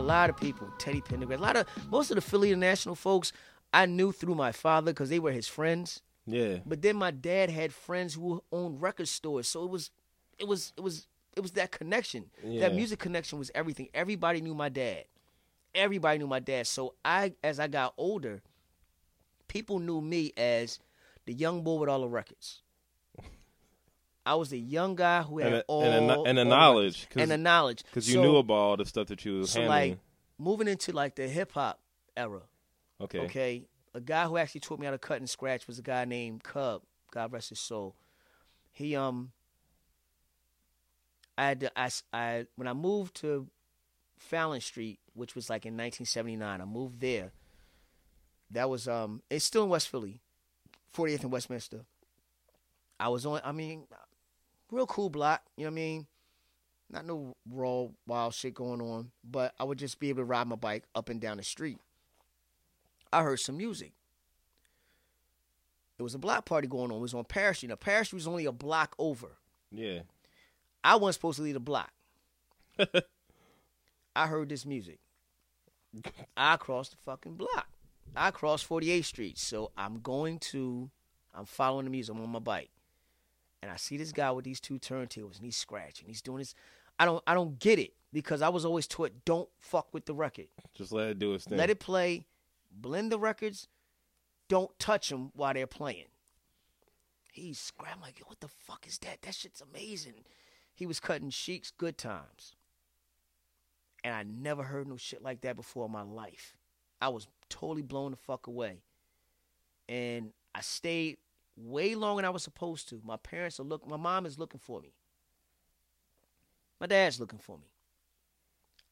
people, man. Yeah. A lot of people. Teddy Pendergrass. A lot of most of the Philly International folks I knew through my father because they were his friends. Yeah. But then my dad had friends who owned record stores, so it was, it was, it was, it was that connection. Yeah. That music connection was everything. Everybody knew my dad. Everybody knew my dad. So I, as I got older, people knew me as the young boy with all the records. I was a young guy who had And the- all and the and all knowledge, and the knowledge Because you So- knew about all the stuff that you was so handling. like moving into like the hip hop era. okay. Okay. A guy who actually taught me how to cut and scratch was a guy named Cub. God rest his soul. He um. I had to, I when I moved to Fallon Street, which was like in 1979. I moved there. That was um. It's still in West Philly, 40th and Westminster. I was on. I mean, real cool block. You know what I mean? Not no raw wild shit going on, but I would just be able to ride my bike up and down the street. I heard some music. It was a block party going on. It was on Parrish Street. Now, Parrish Street was only a block over. Yeah. I wasn't supposed to leave the block. I heard this music. I crossed the fucking block. I crossed 48th Street. So I'm going to, I'm following the music. I'm on my bike. And I see this guy with these two turntables and he's scratching. He's doing this. I don't I don't get it because I was always taught don't fuck with the record. Just let it do its thing. Let it play. Blend the records. Don't touch them while they're playing. He's scratching like, what the fuck is that? That shit's amazing. He was cutting Chic's Good Times. And I never heard no shit like that before in my life. I was totally blown the fuck away. And I stayed way longer than I was supposed to. My parents are look my mom is looking for me. My dad's looking for me.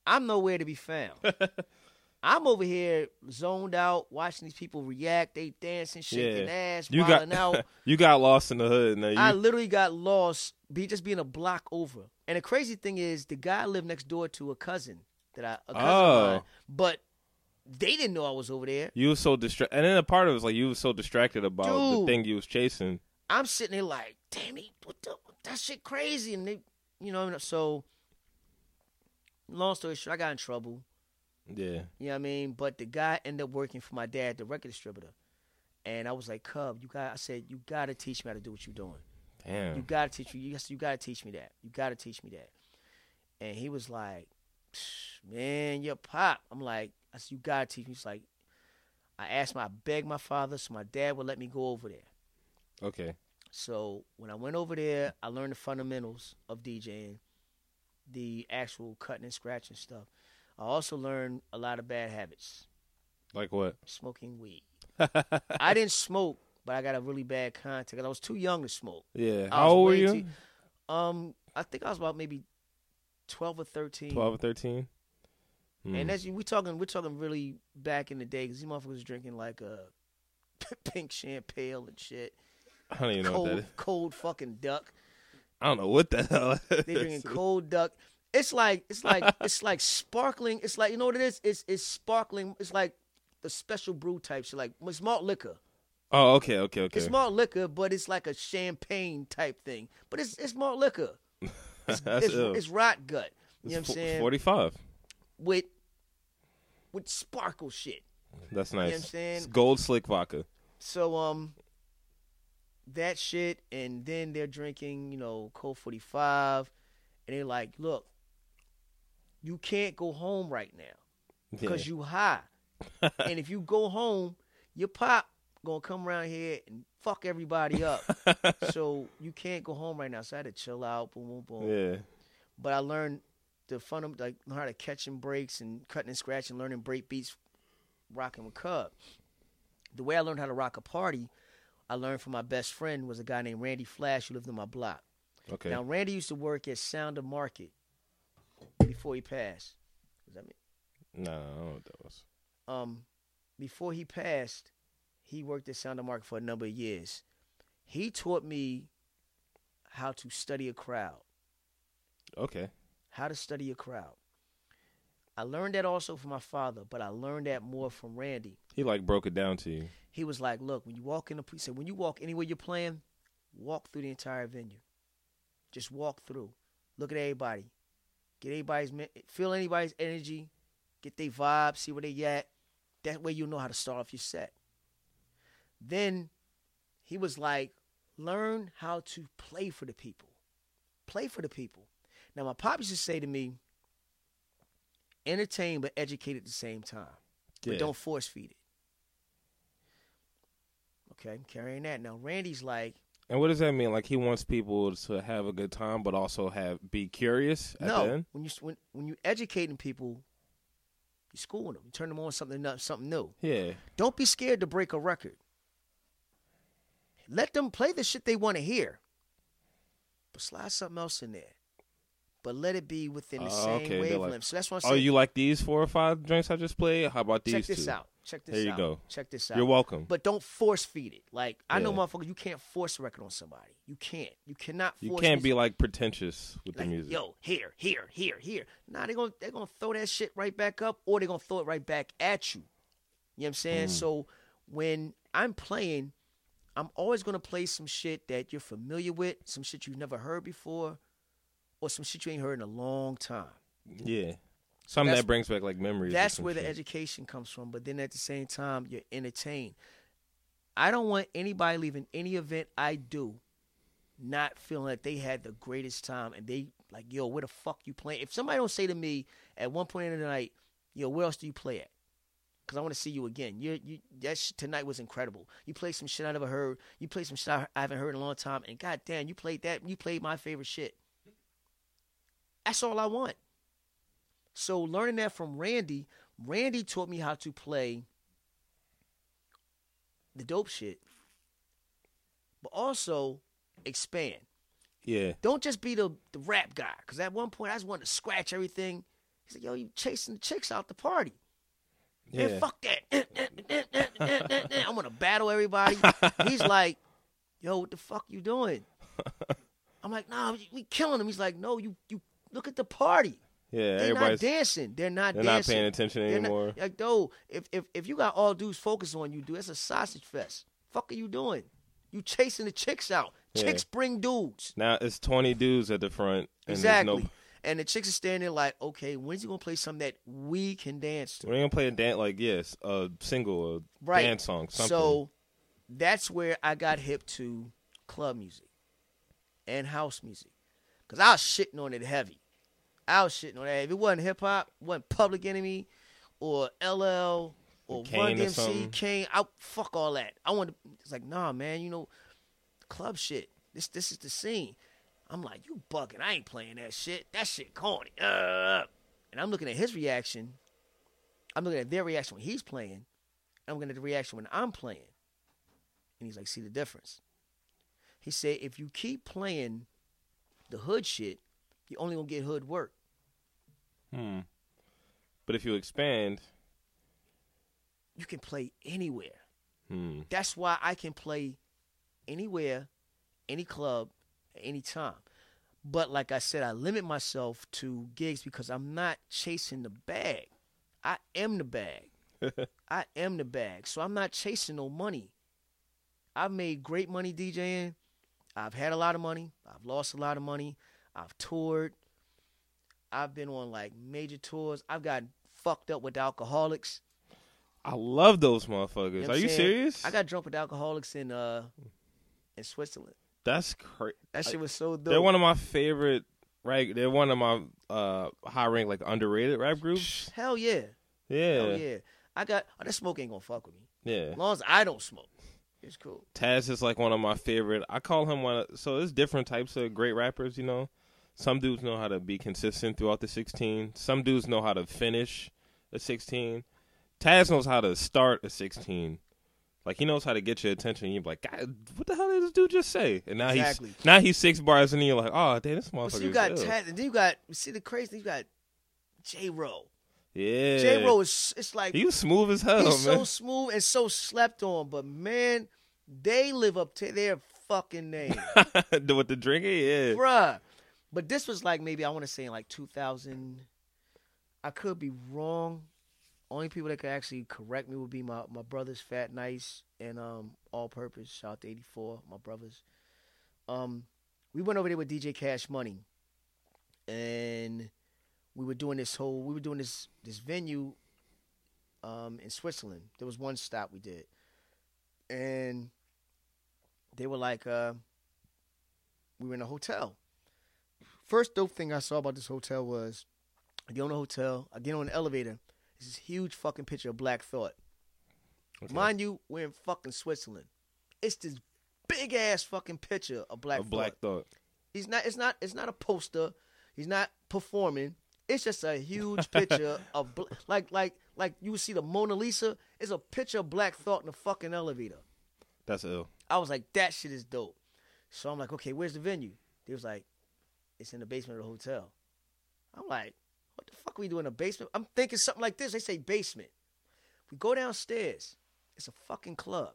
I'm nowhere to be found. I'm over here zoned out, watching these people react. They dancing, shaking Yeah. ass, you got out. you got lost in the hood. Now you, I literally got lost, be just being a block over. And the crazy thing is, the guy lived next door to a cousin that I a cousin of Oh. mine, but they didn't know I was over there. you was so distracted, and then a part of it was like you was so distracted about the thing you was chasing. I'm sitting there like, damn it, what the that shit crazy, and they, you know, so. Long story short, I got in trouble. Yeah. You know what I mean? But the guy ended up working for my dad, the record distributor. And I was like, Cub, you got I said, you gotta teach me how to do what you're doing. Damn. You gotta teach me you, you gotta teach me that. You gotta teach me that. And he was like, Man, your pop. I'm like, I said, you gotta teach me. He's like, I asked my I begged my father so my dad would let me go over there. Okay. So when I went over there, I learned the fundamentals of DJing, the actual cutting and scratching stuff. I also learned a lot of bad habits. Like what? smoking weed. I didn't smoke, but I got a really bad contact. I was too young to smoke. Yeah. How old were you? too- Um, I think I was about maybe twelve or thirteen. Twelve or thirteen. Hmm. And that's we talking. We're talking really back in the day because these motherfuckers was drinking like a pink champagne and shit. I don't even know what that Cold, cold fucking duck. I don't know what the hell. They drinking cold duck. It's like it's like it's like sparkling. It's like you know what it is. It's it's sparkling. It's like the special brew type shit. Like it's malt liquor. Oh, okay, okay, okay. It's malt liquor, but it's like a champagne type thing. But it's it's malt liquor. It's, That's it's, it's rot gut. You know what I'm saying? Forty-five. With with sparkle shit. That's what I'm nice. saying? It's gold slick vodka. So um that shit and then they're drinking, you know, Colt 45 and they're like, "Look, you can't go home right now Yeah. cuz you high. and if you go home, your pop going to come around here and fuck everybody up. so you can't go home right now. So I had to chill out, boom boom boom. yeah. But I learned the fun of like learn how to catching breaks and cutting and scratching, learning break beats, rocking with Cub. The way I learned how to rock a party, I learned from my best friend was a guy named Randy Flash who lived on my block. Okay. Now Randy used to work at Sound of Market before he passed. Does that mean? no, I don't know what that was. Um, before he passed, he worked at Sound of Market for a number of years. He taught me how to study a crowd. Okay. How to study a crowd. I learned that also from my father, but I learned that more from Randy. He like broke it down to you. He was like, "Look, when you walk in the he said, when you walk anywhere you're playing, walk through the entire venue. Just walk through. Look at everybody. get anybody's feel anybody's energy, get their vibe, see where they at. That way you'll know how to start off your set. Then he was like, learn how to play for the people. Play for the people. Now my pop used to say to me, entertain but educate at the same time. But don't force feed it. Okay, I'm carrying that. Now Randy's like, And what does that mean? Like he wants people to have a good time, but also have be curious at the no, end. when you when when you educating people, you schooling them, you turn them on something something new. Yeah, Don't be scared to break a record. Let them play the shit they want to hear, but slide something else in there. But let it be within the Oh, same okay, wavelength. like, so that's what I'm Oh, saying. you like these four or five drinks I just played? How about these Check this two? out. Check this out. There you out. go. Check this out. You're welcome. But don't force feed it. Like I know, Yeah. motherfuckers, you can't force a record on somebody. You can't. You cannot. you can't music. be like pretentious with like, the music. yo, here, here, here, here. Nah, they're gonna they're gonna throw that shit right back up, or they're gonna throw it right back at you. You know what I'm saying? Mm. So when I'm playing, I'm always gonna play some shit that you're familiar with, some shit you've never heard before, or some shit you ain't heard in a long time. Yeah, something That's- that brings back like memories. That's where the education comes from. But then at the same time, you're entertained. I don't want anybody leaving any event I do not feeling like they had the greatest time and they like, yo, where the fuck you playing? If somebody don't say to me at one point in the night, yo, where else do you play at? Because I want to see you again. You, you, that shit tonight was incredible. You played some shit I never heard. You played some shit I I haven't heard in a long time. And goddamn, you played that. You played my favorite shit. That's all I want. So learning that from Randy, Randy taught me how to play the dope shit, but also expand. Yeah, Don't just be the, the rap guy. Because at one point I just wanted to scratch everything. He's like, yo, you chasing the chicks out the party. yeah. Fuck that. I'm gonna battle everybody. He's like, yo, what the fuck you doing? I'm like, nah, we- we killing him. He's like, no, you you look at the party. yeah, They're not dancing. They're not dancing. they're not dancing. paying attention They're not- anymore. like, though, if, if if you got all dudes focused on you, dude, that's a sausage fest. Fuck are you doing? You chasing the chicks out. Yeah. Chicks bring dudes. Now it's twenty dudes at the front. And exactly. No, And the chicks are standing there like, okay, when's he gonna play something that we can dance to? we're gonna play a dance like yes, a single, a Right. dance song, something. So that's where I got hip to club music and house music. Cause I was shitting on it heavy. I was shitting on that. If it wasn't hip hop, wasn't Public Enemy or LL or Kane Run DMC. Kane, I fuck all that. I want to. It's like, nah, man. You know, club shit. This this is the scene. I'm like, you bugging. I ain't playing that shit. That shit corny. Uh. And I'm looking at his reaction. I'm looking at their reaction when he's playing. I'm looking at the reaction when I'm playing. And he's like, see the difference. He said, if you keep playing the hood shit, you're only gonna get hood work. Hmm. But if you expand, You can play anywhere. hmm. That's why I can play anywhere, any club, at any time. But like I said, I limit myself to gigs because I'm not chasing the bag. I am the bag. I am the bag. So I'm not chasing no money. I've made great money DJing. I've had a lot of money. I've lost a lot of money. I've toured. I've been on like major tours. I've gotten fucked up with Alkaholiks. I love those motherfuckers. You know Are you saying? serious? I got drunk with Alkaholiks in uh in Switzerland. That's crazy. That shit was so dope. They're one of my favorite. Right, they're one of my uh high rank like underrated rap groups. Hell yeah. Yeah, Hell yeah. I got oh that smoke ain't gonna fuck with me. yeah. As long as I don't smoke. It's cool. Tash is like one of my favorite. I call him one. Of, so there's different types of great rappers. You know, some dudes know how to be consistent throughout the 16. Some dudes know how to finish a 16. Tash knows how to start a 16. Like he knows how to get your attention. You're like, God, what the hell did this dude just say? And now Exactly. he's now he's six bars, and you're like, oh, damn, this motherfucker. see, you got. Tad, and then you got see the crazy thing, you got J Ro. yeah, J Ro is it's like He was smooth as hell, he's man. so smooth and so slept on, but man, they live up to their fucking name. With the drinking, yeah. Bruh. But this was like maybe I want to say in like 2000. I could be wrong. Only people that could actually correct me would be my, my brothers, Fat Nice and um All Purpose. Shout out to 84, my brothers. Um, we went over there with DJ Cash Money, and we were doing this whole we were doing this this venue um, in Switzerland. There was one stop we did, and they were like, uh, we were in a hotel. First dope thing I saw about this hotel was I get on the hotel, I get on the elevator. It's this huge fucking picture of Black Thought. Okay. Mind you, we're in fucking Switzerland. It's this big ass fucking picture of Black a Thought. Black Thought. He's not. It's not. It's not a poster. He's not performing. It's just a huge picture of like like like you see the Mona Lisa. It's a picture of Black Thought in the fucking elevator. That's ill. I was like, that shit is dope. So I'm like, okay, where's the venue? They was like, it's in the basement of the hotel. I'm like, what the fuck are we doing in the basement? I'm thinking something like this. They say basement. We go downstairs. It's a fucking club.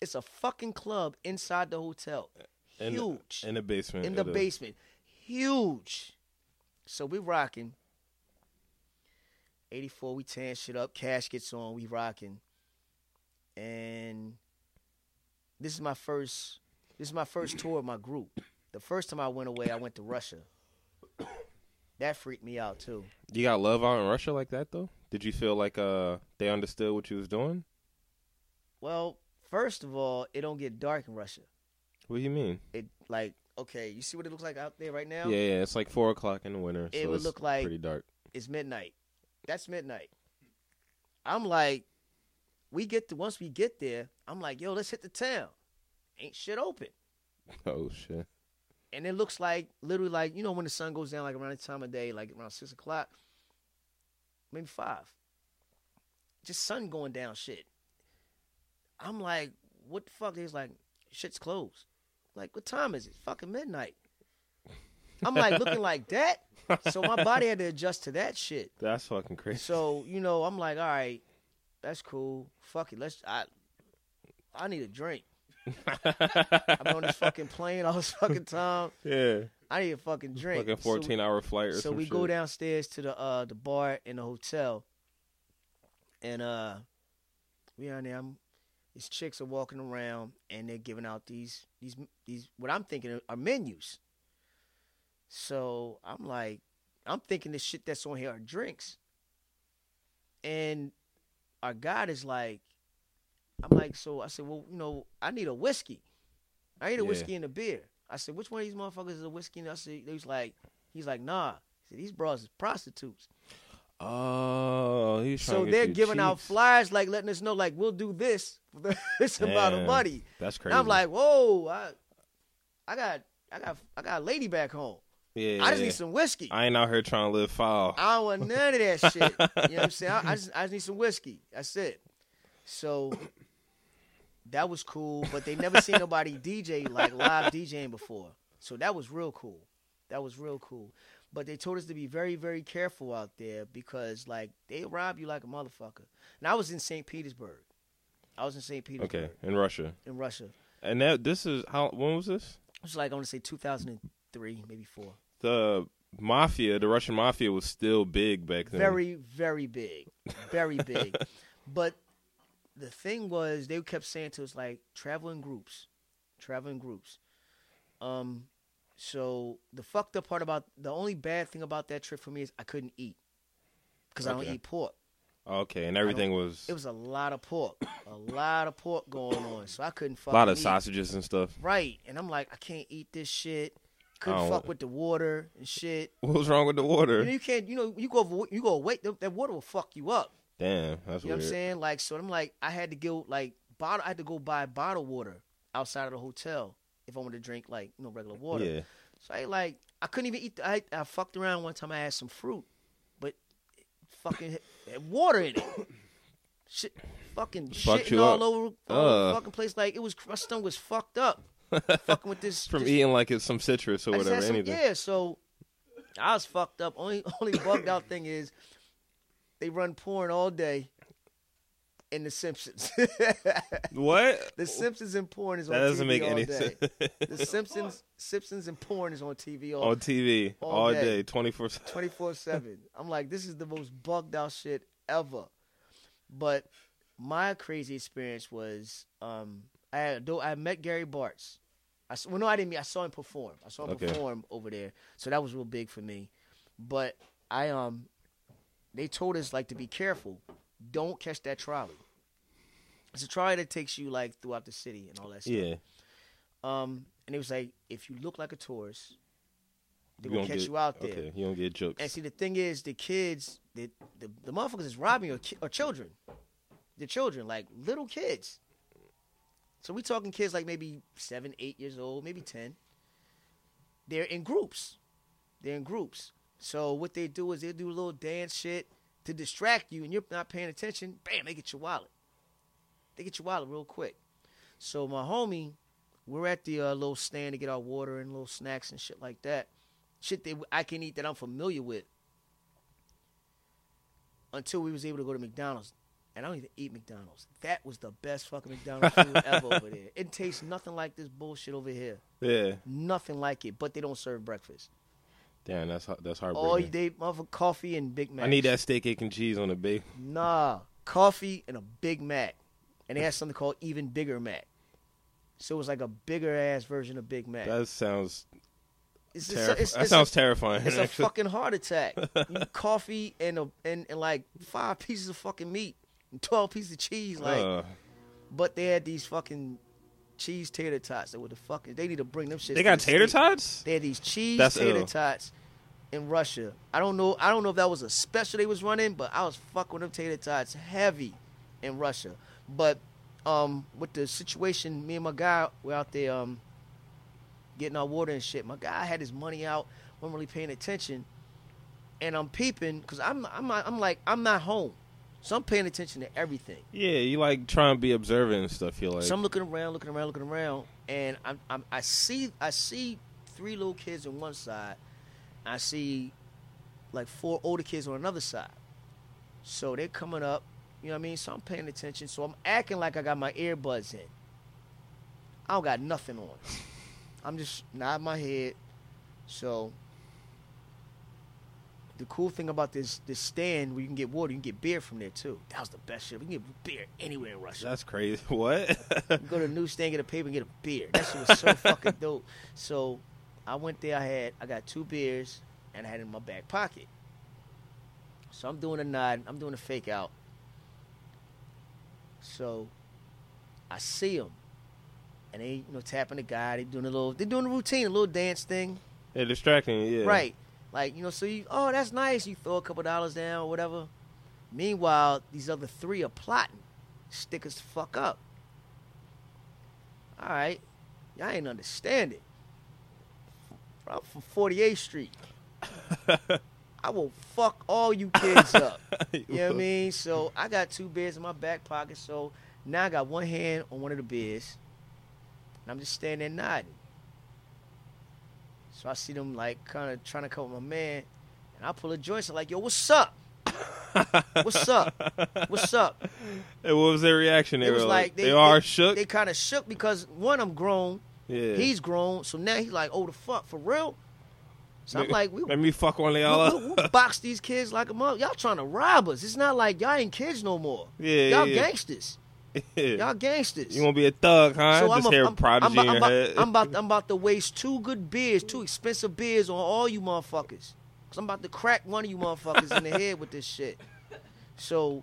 It's a fucking club inside the hotel. In, Huge in the basement. in the basement. Huge. So we rocking. 84, we tearing shit up. Cash gets on, we rocking. And this is my first this is my first tour of my group. The first time I went away, I went to Russia. That freaked me out too. You got love out in Russia like that though? Did you feel like uh they understood what you was doing? Well, first of all, it don't get dark in Russia. What do you mean? It like okay, you see what it looks like out there right now? Yeah, yeah, it's like four o'clock in the winter. It so would look like- pretty dark. it's midnight. That's midnight. I'm like, we get to once we get there, I'm like, yo, let's hit the town. Ain't shit open. Oh shit. And it looks like literally like, you know, when the sun goes down like around the time of day, like around six o'clock, maybe five. Just sun going down shit. I'm like, what the fuck? is like, shit's closed. Like, what time is it? Fucking midnight. I'm like looking like that. So my body had to adjust to that shit. That's fucking crazy. So you know, I'm like, all right, that's cool. Fuck it, let's. I I need a drink. I've been on this fucking plane all this fucking time. yeah. I need a fucking drink. Fucking fourteen hour flight or So, so we shit. go downstairs to the uh the bar in the hotel, and uh we on there. I'm, these chicks are walking around and they're giving out these these these what I'm thinking are menus. So I'm like, I'm thinking the shit that's on here are drinks. And our guide is like, I'm like, so I said, well, you know, I need a whiskey. I need a Yeah. whiskey and a beer. I said, which one of these motherfuckers is a whiskey? And I said, he was like, he's like, nah. He said, these bras is prostitutes. Oh, he's trying So they're giving out flyers, like letting us know, like we'll do this for this amount of money. That's And crazy. I'm like, whoa, I, I got, I got, I got a lady back home. yeah, I just need some whiskey. I ain't out here trying to live foul. I don't want none of that shit. You know what I'm saying? I, I just I just need some whiskey. That's it. So that was cool, but they never seen nobody DJ like live DJing before. So that was real cool. That was real cool. But they told us to be very, very careful out there because like they rob you like a motherfucker. And I was in St. Petersburg. I was in St. Petersburg okay, in Russia. in Russia. And that this is how when was this? It was like I want to say 2003, maybe four. The mafia, the Russian mafia was still big back then. Very, very big. Very big. but the thing was, they kept saying to us, like, traveling groups. traveling groups. Um, so the fucked up part about the only bad thing about that trip for me is I couldn't eat because I don't eat pork. Okay, and everything was It was a lot of pork, a lot of pork going on, so I couldn't fuck. a lot of eat. sausages and stuff. Right, and I'm like, I can't eat this shit. Couldn't fuck with the water and shit. What was wrong with the You, water? know, you can't, you know, you go, over, you go wait. That water will fuck you up. Damn, that's You know weird. what I'm saying? Like, so I'm like, I had to go like bottle. I had to go buy bottled water outside of the hotel if I wanted to drink like you know regular water. Yeah, So I like I couldn't even eat. The, I I fucked around one time. I had some fruit, but it fucking had- water in it. Shit, fucking Fucked shitting you all up. over, all over the fucking place. Like it was my stomach was fucked up. fucking with this from this- eating like it's some citrus or I just whatever. had some- anything. yeah, so I was fucked up. Only only bugged out thing is they run porn all day in The Simpsons. What? the Simpsons and porn is on That doesn't TV make all any day. sense. The Simpsons, Simpsons and porn is on TV all on TV all all, day. twenty four. twenty four seven. I'm like, this is the most bugged out shit ever. But my crazy experience was, um, I had, I met Gary Bartz. I well, no, I didn't meet. I saw him perform. I saw him Okay. perform over there, so that was real big for me. But I um, they told us like to be careful. Don't catch that trolley. It's a trolley that takes you like throughout the city and all that stuff. Yeah. Um, and it was like if you look like a tourist, they gonna catch get- you out there. Okay, you don't get jokes. And see, the thing is, the kids, the the, the motherfuckers is robbing are children. The children, like little kids. So we talking kids like maybe seven, eight years old, maybe ten. They're in groups. They're in groups. So what they do is they do a little dance shit to distract you, and you're not paying attention. Bam, they get your wallet. They get your wallet real quick. So my homie, we're at the uh, little stand to get our water and little snacks and shit like that. Shit that I can eat that I'm familiar with. Until we was able to go to McDonald's. And I don't even eat McDonald's. That was the best fucking McDonald's food ever over there. It tastes nothing like this bullshit over here. yeah. Nothing like it. But they don't serve breakfast. Damn, that's that's All you they motherfucker coffee and Big Mac. I need that steak, egg, and cheese on the big. Nah, coffee and a Big Mac, and they had something called even bigger Mac. So it was like a bigger ass version of Big Mac. That sounds it's, it's- it's- That sounds a, terrifying. It's a fucking heart attack. You coffee and a and, and like five pieces of fucking meat and twelve pieces of cheese. Like, Uh, but they had these fucking cheese tater tots that were the fucking. They need to bring them shit. they got the tater tots. They had these cheese That's tater ill. tots in Russia. I don't know. I don't know if that was a special they was running, but I was fucking with them tater tots heavy in Russia. But um, with the situation, me and my guy were out there um, getting our water and shit. My guy had his money out, wasn't really paying attention, and I'm peeping because I'm I'm I'm like I'm not home, so I'm paying attention to everything. Yeah, you like trying to be observant and stuff. You're like, So I'm looking around, looking around, looking around, and I'm, I'm I see I see three little kids on one side. I see like four older kids on another side. So they're coming up, you know what I mean? So I'm paying attention. So I'm acting like I got my earbuds in. I don't got nothing on. I'm just nodding my head. So the cool thing about this this stand where you can get water, you can get beer from there too. That was the best shit. We can get beer anywhere in Russia. that's crazy. What? Go to a new stand, get a paper, and get a beer. That shit was so fucking dope. So I went there. I had I got two beers, and I had it in my back pocket. So I'm doing a nod. I'm doing a fake out. So I see them, and they you know tapping the guy. They doing a little. They doing a routine, a little dance thing. yeah, distracting. Yeah. Right. Like, you know, so you, oh, that's nice. You throw a couple dollars down or whatever. Meanwhile, these other three are plotting. Stick us the fuck up. All right. Y'all ain't understand it. I'm from 48th Street. I will fuck all you kids up. You know what I mean? So I got two beers in my back pocket. So now I got one hand on one of the beers. And I'm just standing there nodding. So I see them like kind of trying to come with my man. And I pull a joint. I'm like, yo, what's up? What's up? What's up? And what was their reaction? They It were was like, like they, they- are they- shook. They kind of shook because one, I'm grown. yeah. He's grown. So now he's like, oh, the fuck, for real? So I'm like, we, Let me fuck of y'all we, up. we box these kids like a mother. Y'all trying to rob us. It's not like y'all ain't kids no more. Yeah, Y'all yeah. gangsters. Y'all gangsters. You want to be a thug, huh? So Just I'm, a, I'm, prodigy I'm, I'm, about, I'm about I'm about to waste two good beers, two expensive beers on all you motherfuckers. Cause I'm about to crack one of you motherfuckers in the head with this shit. So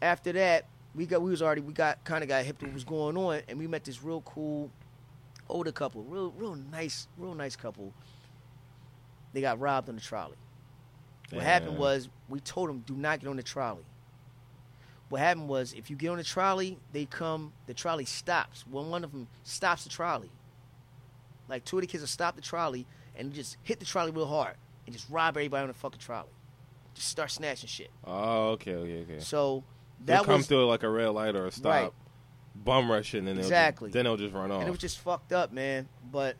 after that, we got we was already we got kind of got hip to what was going on, and we met this real cool older couple, real real nice, real nice couple. They got robbed on the trolley. What happened was we told them do not get on the trolley. What happened was if you get on the trolley, they come. The trolley stops. When one of them stops the trolley, like two of the kids will stop the trolley and just hit the trolley real hard and just rob everybody on the fucking trolley. Just start snatching shit. Oh, okay, okay, okay. So They'll that come was through like a red light or a stop, Right. bum rushing, and they'll Exactly. Then they'll just run off. and it was just fucked up, man. But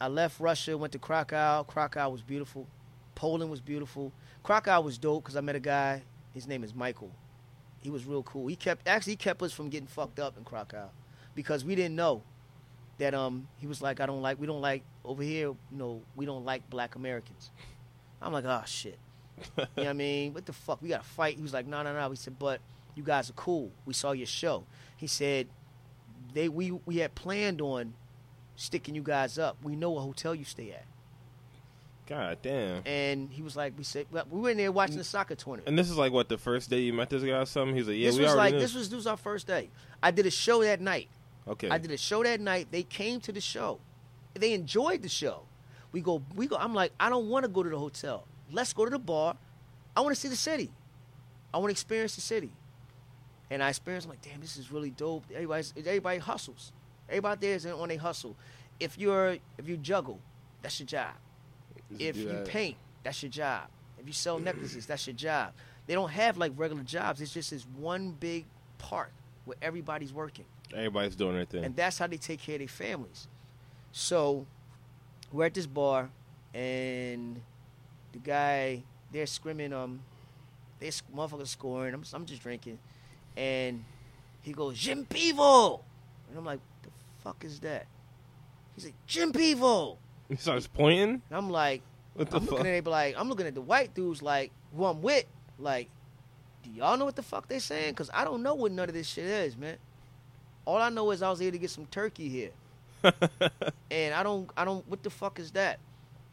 I left Russia, went to Krakow. Krakow was beautiful. Poland was beautiful. Krakow was dope because I met a guy. His name is Michael. He was real cool. He kept actually he kept us from getting fucked up in Krakow because we didn't know that um he was like I don't like we don't like over here you know we don't like black Americans. I'm like oh shit. you know what I mean? What the fuck? We got to fight. He was like, no, no, no. We said, but you guys are cool. We saw your show. He said, they we we had planned on sticking you guys up. We know what hotel you stay at. God damn. And he was like, we said well, we were in there watching the soccer tournament. And this is like what the first day you met this guy or something. He's like, yeah, this we was already like knew. this was this was our first day. I did a show that night. okay. I did a show that night. They came to the show. They enjoyed the show. We go, we go. I'm like, I don't want to go to the hotel. Let's go to the bar. I want to see the city. I want to experience the city. And I experienced. I'm like, damn, this is really dope. Everybody's everybody hustles. Everybody there is on a hustle. If you're if you juggle, that's your job. If you that. paint, that's your job. If you sell necklaces, that's your job. They don't have like regular jobs. It's just this one big park where everybody's working. everybody's doing their thing. And that's how they take care of their families. So we're at this bar, and the guy they're screaming, um, they motherfuckers scoring. I'm, I'm just drinking, and he goes Jim Pivo, and I'm like, the fuck is that? He's like Jim Pivo, he starts pointing. I'm like, What the I'm fuck? looking at it like I'm looking at the white dudes like who I'm with, like, do y'all know what the fuck they saying? Cause I don't know what none of this shit is, man. All I know is I was here to get some turkey here. And I don't, I don't. What the fuck is that?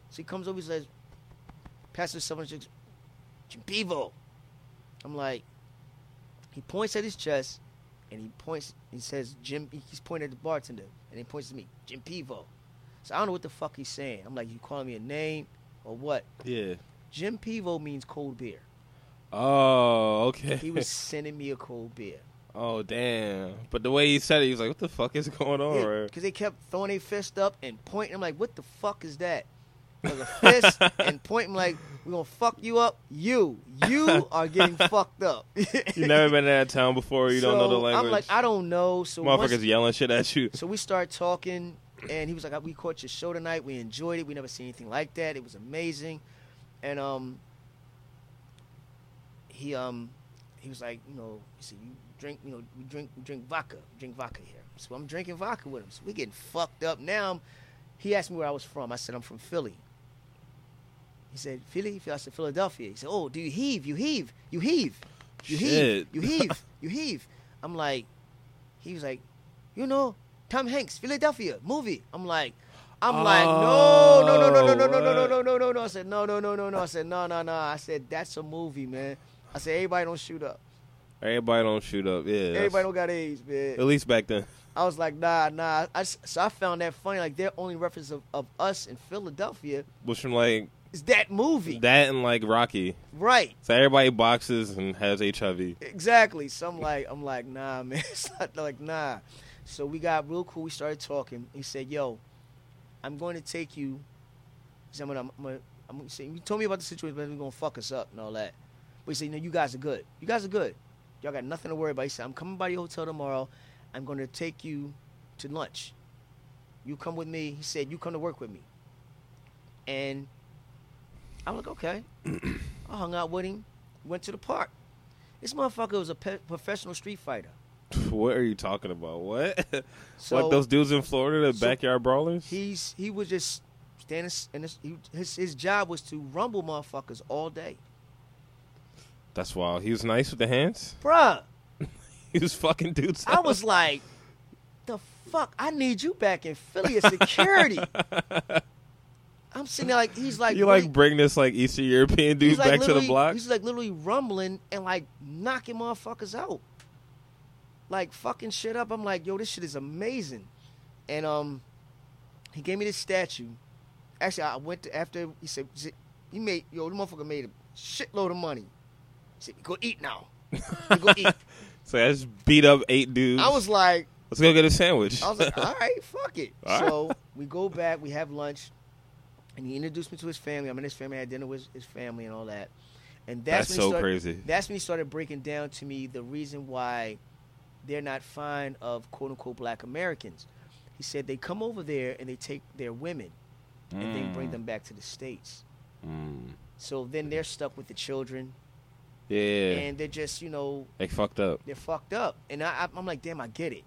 So he comes over, he says, "Pastor someone says, Jim Pivo." I'm like, he points at his chest, and he points. He says, "Jim." He's pointing at the bartender, and he points to me, Jim Pivo. So I don't know what the fuck he's saying. I'm like, you calling me a name or what? yeah. Jim Pivo means cold beer. Oh, okay. He was sending me a cold beer. oh, damn. But the way he said it, he was like, "What the fuck is going on?" right? Because they kept throwing their fist up and pointing. I'm like, what the fuck is that? Was a fist and pointing like, we're going to fuck you up. You. You are getting fucked up. You never been in that town before. You don't know the So, language. I'm like, I don't know. So once- Motherfuckers yelling shit at you. So we start talking, and he was like, "We caught your show tonight. We enjoyed it. We never seen anything like that. It was amazing." And um, he um, he was like, you know, he said, "You drink, you know, we drink, we drink vodka, we drink vodka here." So I'm drinking vodka with him. So we getting fucked up now. I'm- He asked me where I was from. I said, "I'm from Philly." He said, "Philly?" I said, "Philadelphia." He said, "Oh, do you heave? You heave? You heave? You heave? You heave? You heave?" I'm like, he was like, you know, Tom Hanks, Philadelphia movie. I'm like, I'm like, no, no, no, no, no, no, no, no, no, no, no, no, no. I said, no, no, no, no, no. I said, no, no, no. I said, that's a movie, man. I said, everybody don't shoot up. Everybody don't shoot up. Yeah. Everybody don't got AIDS, man. At least back then. I was like, nah, nah. I, so I found that funny. Like their only reference of, of us in Philadelphia Was from like is that movie, that and like Rocky. right? So everybody boxes and has HIV. Exactly. So I'm like, I'm like, nah, man. It's not like, nah. So we got real cool. We started talking. He said, yo, I'm going to take you. He said, I'm gonna, I'm gonna, I'm gonna say, you told me about the situation, but we're gonna fuck us up and all that. But he said, you know, you guys are good. You guys are good. Y'all got nothing to worry about. He said, I'm coming by your hotel tomorrow. I'm going to take you to lunch. You come with me. He said, you come to work with me. And I'm like, okay. I hung out with him. Went to the park. This motherfucker was a pe- professional street fighter. What are you talking about? What? So what those dudes in Florida, the so backyard brawlers? he's he was just standing in his, his his job was to rumble motherfuckers all day, That's wild. He was nice with the hands. bruh. He was fucking dudes. I up. was like, the fuck, I need you back in Philly as security. I'm sitting there like he's like you like bring this like Eastern European dude like back to the block? He's like literally rumbling and like knocking motherfuckers out. Like fucking shit up. I'm like, yo, this shit is amazing. And um he gave me this statue. Actually, I went to after he said he made yo, the motherfucker made a shitload of money. He said, go eat now. Go eat. So I just beat up eight dudes. I was like, Let's go get a sandwich. I was like, all right, fuck it. All so we go back, we have lunch, and he introduced me to his family. I'm in his family, I had dinner with his family and all that. And that's, That's when he so started, crazy. That's when he started breaking down to me the reason why they're not fond of quote unquote black Americans. He said they come over there and they take their women and they bring Mm. them back to the States. Mm. So then they're stuck with the children Yeah, and they're just, you know, they fucked up. they're fucked up. And I, I, I'm like, damn, I get it.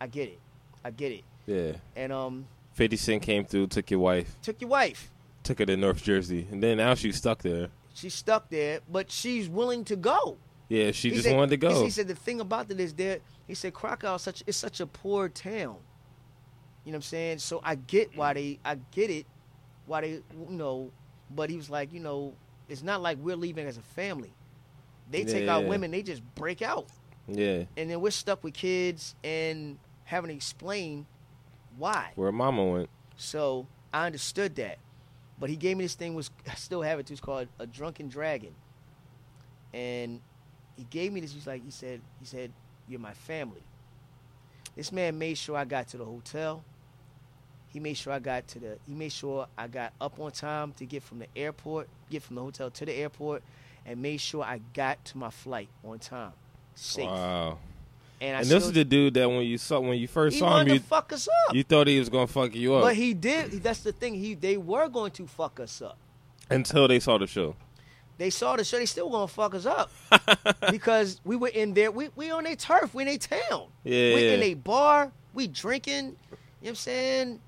I get it. I get it. Yeah, And um, Fifty Cent came through, took your wife, took your wife. took her to North Jersey, and then now she's stuck there. She's stuck there, but she's willing to go. Yeah, she He just said- wanted to go. He said the thing about it is that He said Krakow is such it's such a poor town. You know what I'm saying? So I get why they I get it, why they, you know, but he was like, you know, it's not like we're leaving as a family. They take our Yeah. women, they just break out, Yeah. and then we're stuck with kids and having to explain why. Where mama went. So I understood that. But he gave me this thing was I still have it too. It's called a drunken dragon. And he gave me this. He's like he said he said you're my family. This man made sure I got to the hotel. He made sure I got to the. He made sure I got up on time to get from the airport, get from the hotel to the airport, and made sure I got to my flight on time, safe. Wow. And I And this is the dude that when you saw when you first he saw him, you, fuck us up. you thought he was gonna fuck you up But he did. That's the thing. He they were going to fuck us up. until they saw the show. They saw the show. They still gonna fuck us up because we were in there. We we on their turf. We in their town. Yeah, We in a bar. We drinking. You know what I'm saying?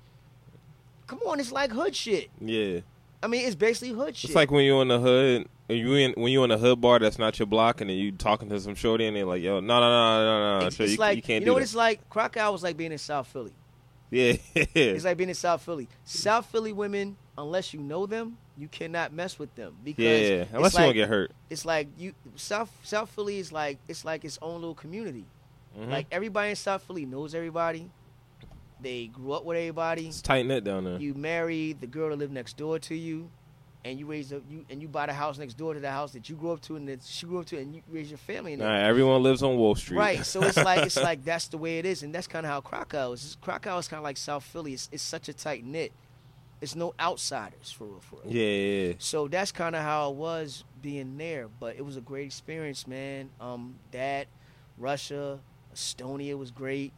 Come on, it's like hood shit. Yeah. I mean, it's basically hood shit. It's like when you're in the hood, and you in when you in a hood bar that's not your block, and then you talking to some shorty, and they're like, "Yo, no, no, no, no, no, it's, so it's you, like you can't know do what that." it's like. Krakow was like being in South Philly. yeah, It's like being in South Philly. South Philly women, unless you know them, you cannot mess with them because yeah. Unless you don't get hurt. it's like you South South Philly is like it's like its own little community. Mhm. Like everybody in South Philly knows everybody. They grew up with everybody. it's tight knit down there. You marry the girl that lived next door to you, and you raise up you and you buy the house next door to the house that you grew up to and that she grew up to, and you raise your family in there. everyone lives on Wall Street. Right, so it's like it's like that's the way it is, and that's kind of how Krakow is. Krakow is kind of like South Philly. It's, it's such a tight knit. It's no outsiders for real, for real. yeah, yeah, yeah. So that's kind of how it was being there. But it was a great experience, man. Um, that, Russia, Estonia was great.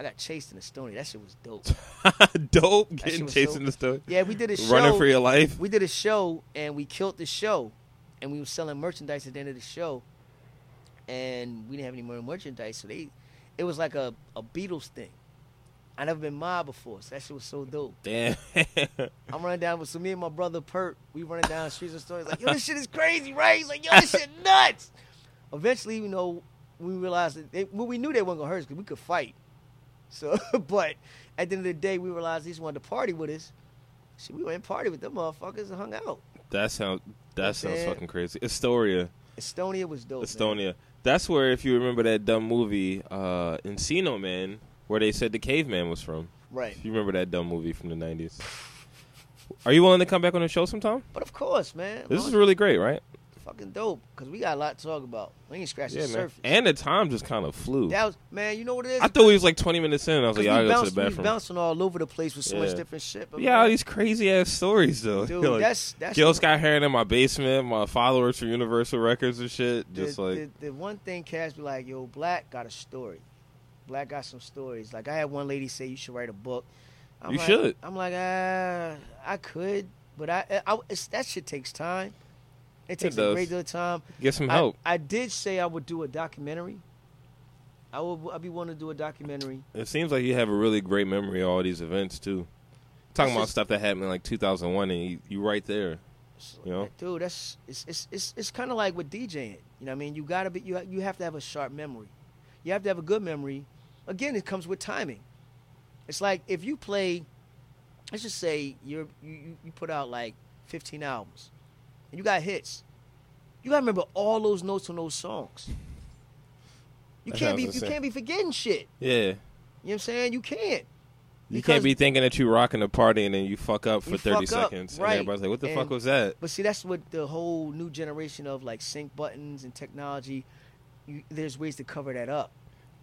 I got chased in Estonia. That shit was dope. Dope getting chased in store, Yeah, we did a show. running for your life. we did a show and we killed the show, and we were selling merchandise at the end of the show, and we didn't have any more merchandise, so they, it was like a a Beatles thing. I never been mobbed before, so that shit was so dope. Damn. I'm running down with so me and my brother Pert, we running down the streets of stories like, yo, this shit is crazy, right? He's like, yo, this shit nuts. Eventually, you know, we realized that they, well, we knew they weren't gonna hurt us because we could fight. So, but at the end of the day, we realized they just wanted to party with us. So we went and party with them motherfuckers and hung out. that sounds that sounds Man. fucking crazy. Astoria, Estonia was dope. man. Estonia. That's where, if you remember that dumb movie, uh, Encino Man, where they said the caveman was from. Right. You remember that dumb movie from the nineties? Are you willing to come back on the show sometime? But of course, man. This is really great, right? fucking dope because we got a lot to talk about. We ain't scratched Yeah, the man. surface. And the time just kind of flew. that was, man, you know what it is? I thought we was like twenty minutes in. I was like, "Y'all go to the we bathroom." bouncing all over the place with so much Yeah. different shit. But Yeah, all these crazy ass stories though. dude, Like, that's that's Gil Scott Heron in my basement, my followers from Universal Records and shit. the, Just like the, the one thing Cass be like, yo, Black got a story. Black got some stories. Like I had one lady say you should write a book. I'm You like- should. I'm like, uh, I could, but I, I it's, that shit takes time. It takes a does. great deal of time. get some help. I, did say I would do a documentary. I would. I'd be willing to do a documentary. It seems like you have a really great memory of all these events too. Talking It's about just- stuff that happened in like 2001, and you, you right there. You know? dude, that's it's it's it's, it's kind of like with DJing. You know, what I mean, you gotta be you you have to have a sharp memory. You have to have a good memory. Again, it comes with timing. It's like if you play, let's just say you're you you, put out like 15 albums, and you got hits. You gotta remember all those notes on those songs. You That can't be you insane. can't be forgetting shit. Yeah, You know what I'm saying? You can't. you Because- can't be thinking that you're rocking the party and then you fuck up for 30 fuck up, seconds, right. and everybody's like, "What the fuck was that?" But see, that's what the whole new generation of like sync buttons and technology. You, there's ways to cover that up,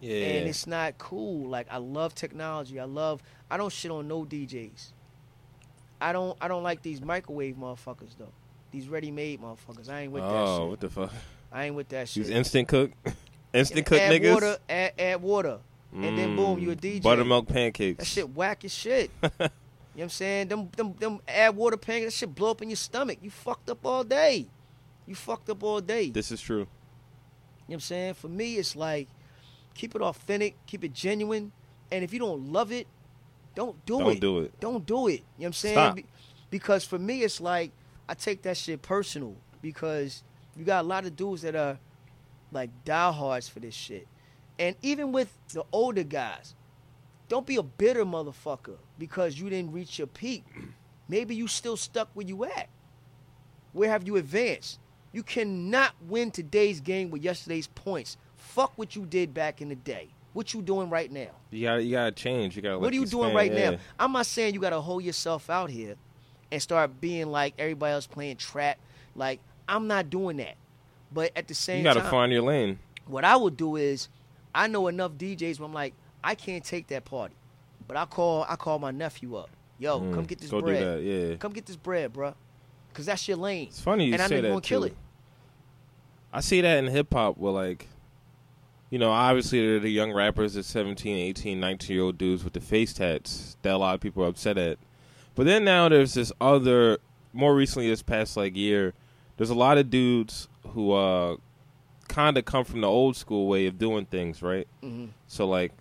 Yeah, and it's not cool. Like I love technology. I love. I don't shit on no DJs. I don't. I don't like these microwave motherfuckers though. These ready-made motherfuckers. I ain't with that oh, what the fuck? I ain't with that shit. These instant cook, instant cook add niggas. water. Add, add water. and then boom, you a Mm, DJ. Buttermilk pancakes. That shit whack as shit. you know what I'm saying? Them them them add water pancakes. That shit blow up in your stomach. You fucked up all day. You fucked up all day. This is true. You know what I'm saying? For me, it's like keep it authentic, keep it genuine, and if you don't love it, don't do Don't it. do it. Don't do it. You know what I'm saying? Stop. Be- because for me, it's like I take that shit personal because you got a lot of dudes that are like diehards for this shit, and even with the older guys, don't be a bitter motherfucker because you didn't reach your peak. maybe you still stuck where you at. Where have you advanced? You cannot win today's game with yesterday's points. Fuck what you did back in the day. What you doing right now? You got you got to change. You got. What are you doing right now? I'm not saying you got to hold yourself out here and start being like everybody else playing trap. Like I'm not doing that. But at the same time You got to find your lane. what I would do is I know enough DJs where I'm like, I can't take that party. But I call I call my nephew up. Yo, Mm, come get this go do bread. that, yeah. Come get this bread, bro. Cause that's your lane. It's funny you and say know that gonna kill too. it. I see that in hip hop where like you know, obviously they're the young rappers, the 17, 18, 19 year old dudes with the face tats that a lot of people are upset at. But then now there's this other more recently this past like year, there's a lot of dudes who uh kind of come from the old school way of doing things, right? Mhm. So like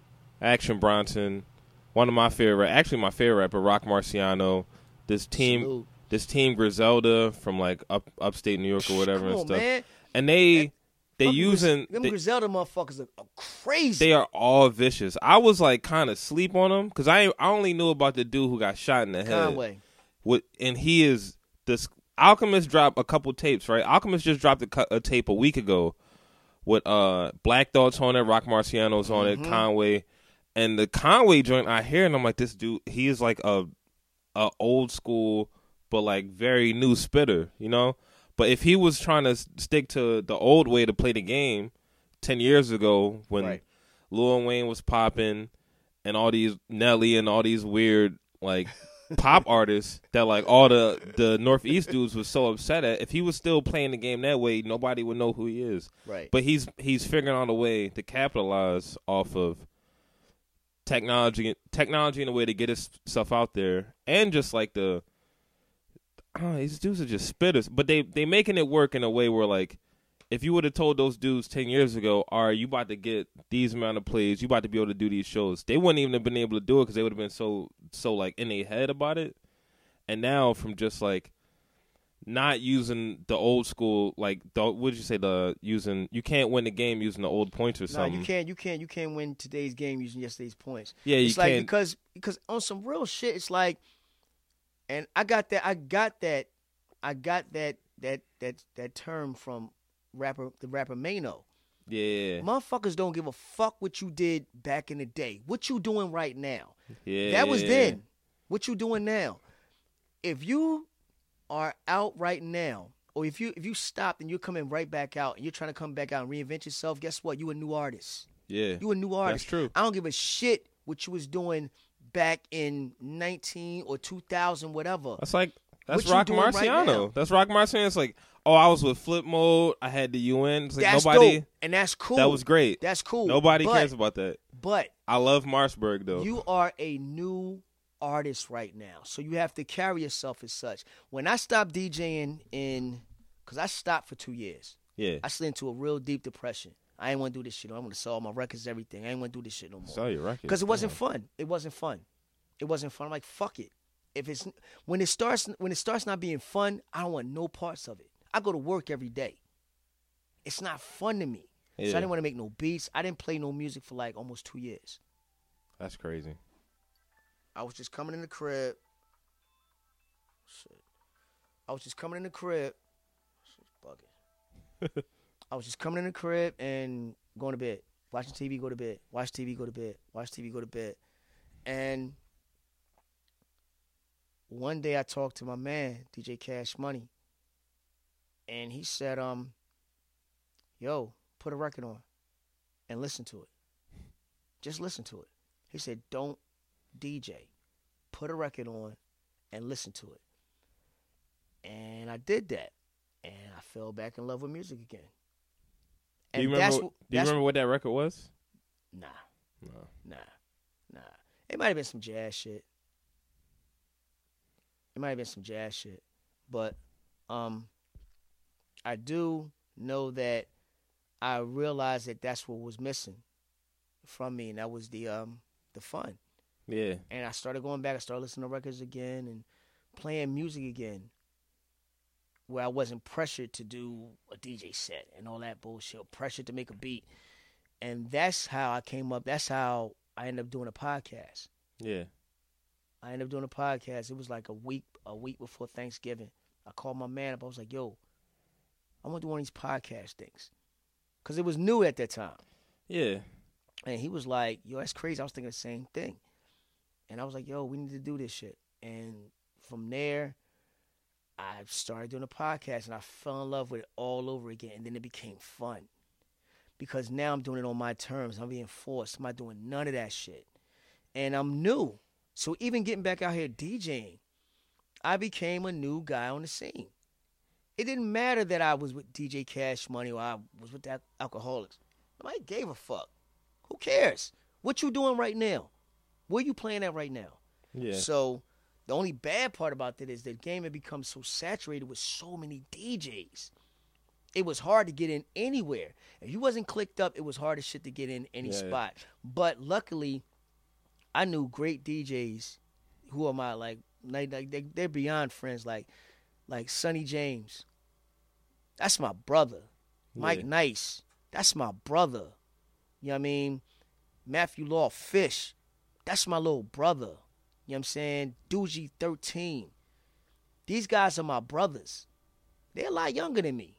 Action Bronson, one of my favorite, actually my favorite rapper, Roc Marciano, this team, Salute. this team Griselda from like up upstate New York or whatever and stuff, man. and they they using them they, Griselda motherfuckers are, are crazy. they are all vicious. I was like kind of sleep on them because I I only knew about the dude who got shot in the head. Conway. What and he is this Alchemist dropped a couple tapes, right? Alchemist just dropped a, a tape a week ago with uh Black Thought's on it, Roc Marciano's on Mm-hmm. it, Conway, and the Conway joint I hear and I'm like, this dude, he is like a a old school but like very new spitter, you know. But if he was trying to stick to the old way to play the game ten years ago when Right. Lil Wayne was popping and all these Nelly and all these weird like pop artists that like all the the Northeast dudes was so upset at. If he was still playing the game that way, nobody would know who he is. Right. But he's he's figuring out a way to capitalize off of technology technology in a way to get his stuff out there and just like the I these dudes are just spitters. But they they making it work in a way where like if you would have told those dudes ten years ago, all right, you about to get these amount of plays, you about to be able to do these shows, they wouldn't even have been able to do it because they would have been so so like in their head about it. And now from just like not using the old school like the what would you say the using you can't win the game using the old points or No, something. you can't. You can't. You can't win today's game using yesterday's points. Yeah, you it's like can't. because because on some real shit, it's like, and I got that. I got that. I got that. That that that term from rapper the rapper Mano. Yeah, Motherfuckers don't give a fuck what you did back in the day. What you doing right now? yeah. That was then. What you doing now? If you are out right now, or if you if you stopped and you're coming right back out and you're trying to come back out and reinvent yourself, guess what? You a new artist. Yeah, You a new artist. That's true. I don't give a shit what you was doing back in 19 or 2000, whatever. That's like that's What Roc doing right Marciano. that's Roc Marciano. It's like, oh, I was with Flip Mode. I had the UN. It's like That's nobody. dope, and that's cool. That was great. That's cool. Nobody but, cares about that. But I love Marsburg though. you are a new artist right now, so you have to carry yourself as such. When I stopped DJing in, because I stopped for two years, yeah, I slid into a real deep depression. I ain't want to do this shit. no. I want to sell all my records, everything. I ain't want to do this shit no more. Sell your record because it wasn't fun. It wasn't fun. It wasn't fun. I'm like, fuck it. If it's when it starts when it starts not being fun, I don't want no parts of it. I go to work every day. It's not fun to me. Yeah. So I didn't want to make no beats. I didn't play no music for like almost two years. That's crazy. I was just coming in the crib. Shit. I was just coming in the crib. Shit's bugging. I was just coming in the crib and going to bed. Watching TV, go to bed. Watch TV, go to bed. Watch TV, go to bed. And one day I talked to my man, DJ Cash Money, and he said, um, yo, put a record on and listen to it. Just listen to it. He said, don't DJ. Put a record on and listen to it. And I did that. And I fell back in love with music again. Do you remember? that's do what- you remember what that record was? Nah, No. nah, nah. It might have been some jazz shit. It might have been some jazz shit. But um I do know that I realized that that's what was missing from me and that was the um the fun. Yeah, and I started going back. I started listening to records again and playing music again, where I wasn't pressured to do a DJ set and all that bullshit, pressured to make a beat. And that's how I came up. That's how I ended up doing a podcast. yeah. I ended up doing a podcast. It was like a week a week before Thanksgiving. I called my man up. I was like, "Yo, I want to do one of these podcast things," because it was new at that time. Yeah. And he was like, "Yo, that's crazy." I was thinking the same thing. And I was like, "Yo, we need to do this shit." And from there, I started doing a podcast, and I fell in love with it all over again. And then it became fun because now I'm doing it on my terms. I'm being forced. I'm not doing none of that shit, and I'm new. So even getting back out here DJing, I became a new guy on the scene. It didn't matter that I was with DJ Cash Money or I was with that Alkaholiks. Nobody gave a fuck. Who cares? What you doing right now? Where you playing at right now? Yeah. So the only bad part about that is the game had become so saturated with so many DJs. It was hard to get in anywhere. If you wasn't clicked up, it was hard as shit to get in any Yeah, yeah. spot. But luckily, I knew great DJs who are my like, like, like they, they're beyond friends. Like, like Sonny James. That's my brother. Mike Nice. That's my brother. You know what I mean? Matthew Law Fish. That's my little brother. You know what I'm saying? Doogie 13. These guys are my brothers. They're a lot younger than me.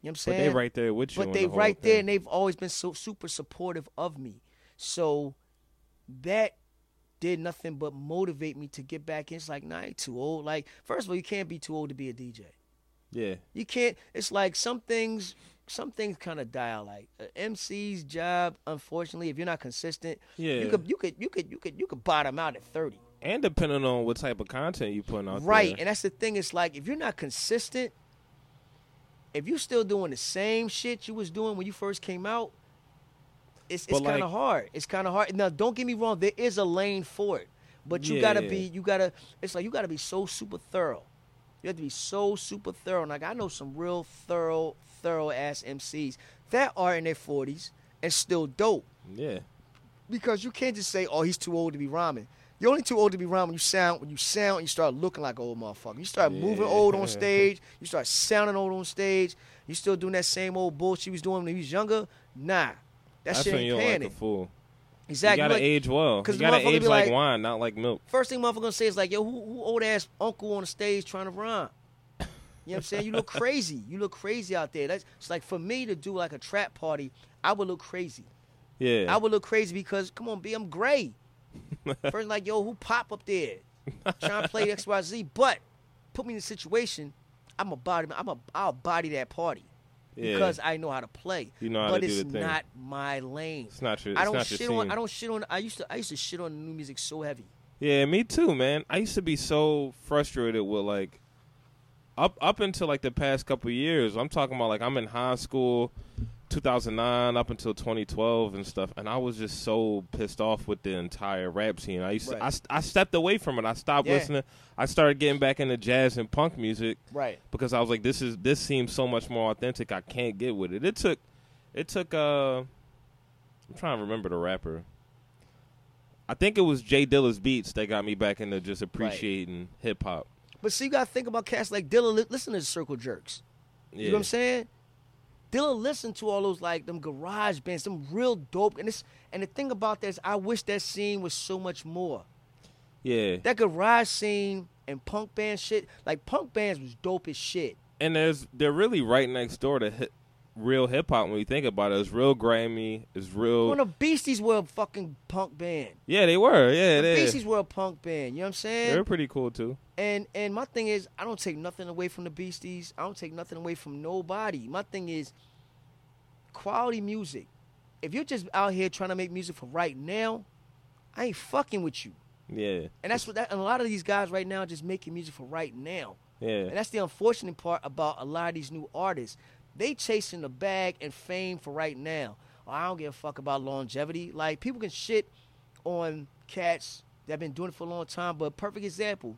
You know what I'm saying? But they right there with you. But they the right there, and they've always been so super supportive of me. So that did nothing but motivate me to get back in. It's like, nah, I ain't too old. Like, first of all, you can't be too old to be a DJ. Yeah. You can't. It's like some things. Some things kind of die out. Like uh, a MC's job, unfortunately, if you're not consistent, Yeah. you could, you could, you could, you could, you could bottom out at thirty. And depending on what type of content you're putting out Right, there. and that's the thing. It's like if you're not consistent, if you're still doing the same shit you was doing when you first came out, it's it's kind like- of hard. It's kind of hard. Now, don't get me wrong. There is a lane for it, but you gotta Yeah. be. You gotta. It's like you gotta be so super thorough. You have to be so super thorough. Like I know some real thorough, thorough ass MCs that are in their forties and still dope yeah. because you can't just say, "Oh, he's too old to be rhyming." You're only too old to be rhyming when you sound when you sound you start looking like an old motherfucker. You start moving old on stage. You start sounding old on stage. You still doing that same old bullshit you was doing when he was younger. Nah, that That's shit ain't you're paying like a it. fool. Exactly. You gotta Like, age well. 'cause You gotta age be like, like- wine, not like milk. First thing motherfucker gonna say is like, "Yo, who, who old ass uncle on the stage trying to rhyme?" You know what I'm saying? You look crazy. You look crazy out there. That's it's like for me to do like a trap party. I would look crazy. Yeah. I would look crazy because come on, B, I'm gray. First, like, yo, who pop up there trying to play X Y Z? But put me in a situation, I'm a body. I'm a. I'll body that party yeah. because I know how to play. You know how but to do it's the thing. not my lane. it's not your. I don't shit on. I don't shit on. I used to. I used to shit on new music so heavy. Yeah, me too, man. I used to be so frustrated with like up up until like the past couple years. I'm talking about like I'm in high school, 2009 up until 2012 and stuff, and I was just so pissed off with the entire rap scene. I used to, I, I stepped away from it. I stopped Yeah. listening. I started getting back into jazz and punk music Right. because I was like, this is this seems so much more authentic. I can't get with it. It took, it took. uh I'm trying to remember the rapper. I think it was J Dilla's beats that got me back into just appreciating hip hop. But see, you gotta think about cats like Dilla. Listen to the Circle Jerks. Yeah. You know what I'm saying? Dilla listened to all those like them garage bands, some real dope. And it's and the thing about that is, I wish that scene was so much more. Yeah. That garage scene and punk band shit, like punk bands was dope as shit. and there's they're really right next door to hip, real hip hop when you think about it. It's real grimy. It's real. When the Beasties were a fucking punk band. yeah, they were. Yeah, The they. Beasties were a punk band. You know what I'm saying? They're pretty cool too. And and my thing is, I don't take nothing away from the Beasties. I don't take nothing away from nobody. My thing is quality music. If you're just out here trying to make music for right now, I ain't fucking with you. Yeah. And that's what that, and a lot of these guys right now are just making music for right now. Yeah. And that's the unfortunate part about a lot of these new artists. They chasing the bag and fame for right now. I don't give a fuck about longevity. Like people can shit on cats that have been doing it for a long time, but perfect example.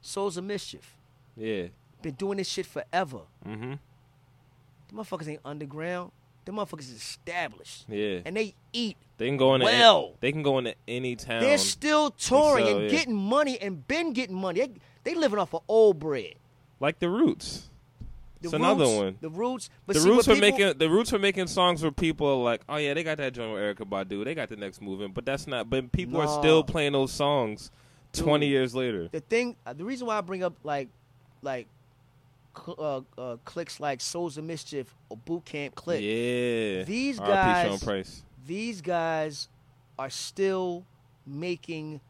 Souls of Mischief. Yeah. Been doing this shit forever. Mm-hmm. The motherfuckers ain't underground. The motherfuckers is established. Yeah. And they eat. They can go into Well. they can go into any town. They're still touring so, and yeah. getting money and been getting money. They, they living off of old bread. like the Roots. The It's another one. The Roots. But the see, roots are making the roots are making songs where people are like, oh yeah, they got that joint with Erykah Badu, they got the next movement, but that's not. But people are still playing those songs twenty years later. the thing. uh, The reason why I bring up like, like, uh, uh, clicks like Souls of Mischief or Boot Camp Click. Yeah, These guys-. These guys are still making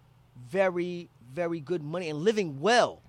very, very good money and living well.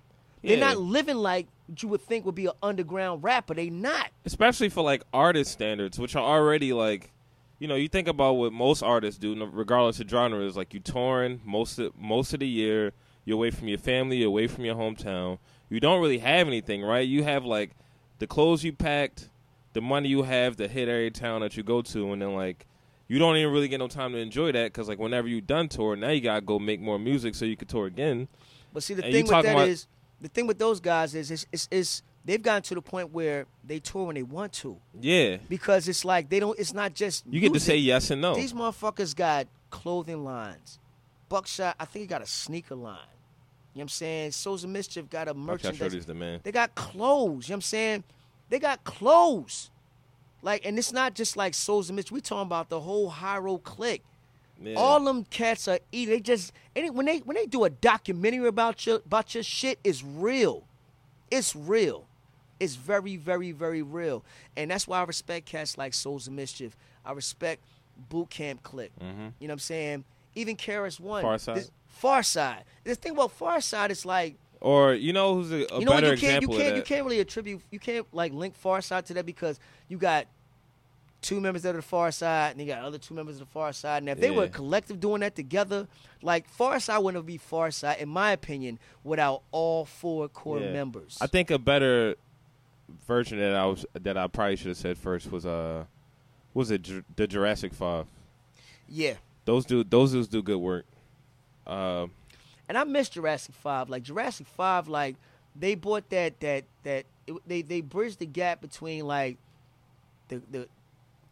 They're not living like what you would think would be an underground rapper. They not. especially for like artist standards, which are already like, you know, you think about what most artists do, regardless of genre, is like you touring most of, most of the year. You're away from your family, you're away from your hometown. You don't really have anything, right? You have like the clothes you packed, the money you have to hit every town that you go to, and then like you don't even really get no time to enjoy that because like whenever you done tour, now you gotta go make more music so you could tour again. But see, the And thing with that about- is, the thing with those guys is, is, is, they've gotten to the point where they tour when they want to Yeah, because it's like they don't. It's not just you get to say yes and no. These motherfuckers got clothing lines. Buckshot, I think he got a sneaker line. You know what I'm saying? Souls of Mischief got a merchandise. Shorty's the man. They got clothes. You know what I'm saying? They got clothes. Like, and it's not just like Souls of Mischief. We talking about the whole Hiero clique. Yeah. All them cats are eating. They just any when they when they do a documentary about your about your shit, it's real. It's real. It's very, very, very real. And that's why I respect cats like Souls of Mischief. I respect Boot Camp Click. Mhm. You know what I'm saying? Even Karis One. Pharcyde. This- Pharcyde. The thing about Pharcyde is like Or you know who's a, a you know what better you can't you can't you can't really attribute you can't like link Pharcyde to that because you got two members of the Pharcyde and you got other two members of the Pharcyde. And if they were a collective doing that together, like Pharcyde wouldn't be Pharcyde, in my opinion, without all four core Yeah. members. I think a better version that I was that I probably should have said first was uh was it the Jurassic Five? yeah. Those do those dudes do good work. Uh, And I miss Jurassic Five. Like Jurassic Five, like they bought that that that it, they they bridged the gap between like the the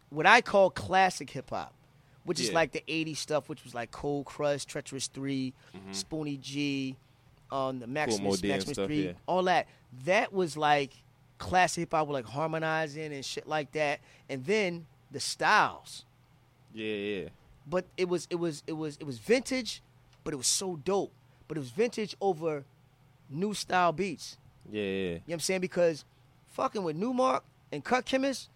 what I call classic hip hop, which is like the '80s stuff, which was like Cold Crush, Treacherous 3 Spoonie G, um, the Maximus and Maximus stuff, Three, yeah. all that. That was like classic hip hop with like harmonizing and shit like that. And then the styles yeah, yeah, but it was it was it was it was vintage, but it was so dope. But it was vintage over new style beats. yeah, yeah. You know what I'm saying? Because fucking with Nu-Mark and Cut Chemist,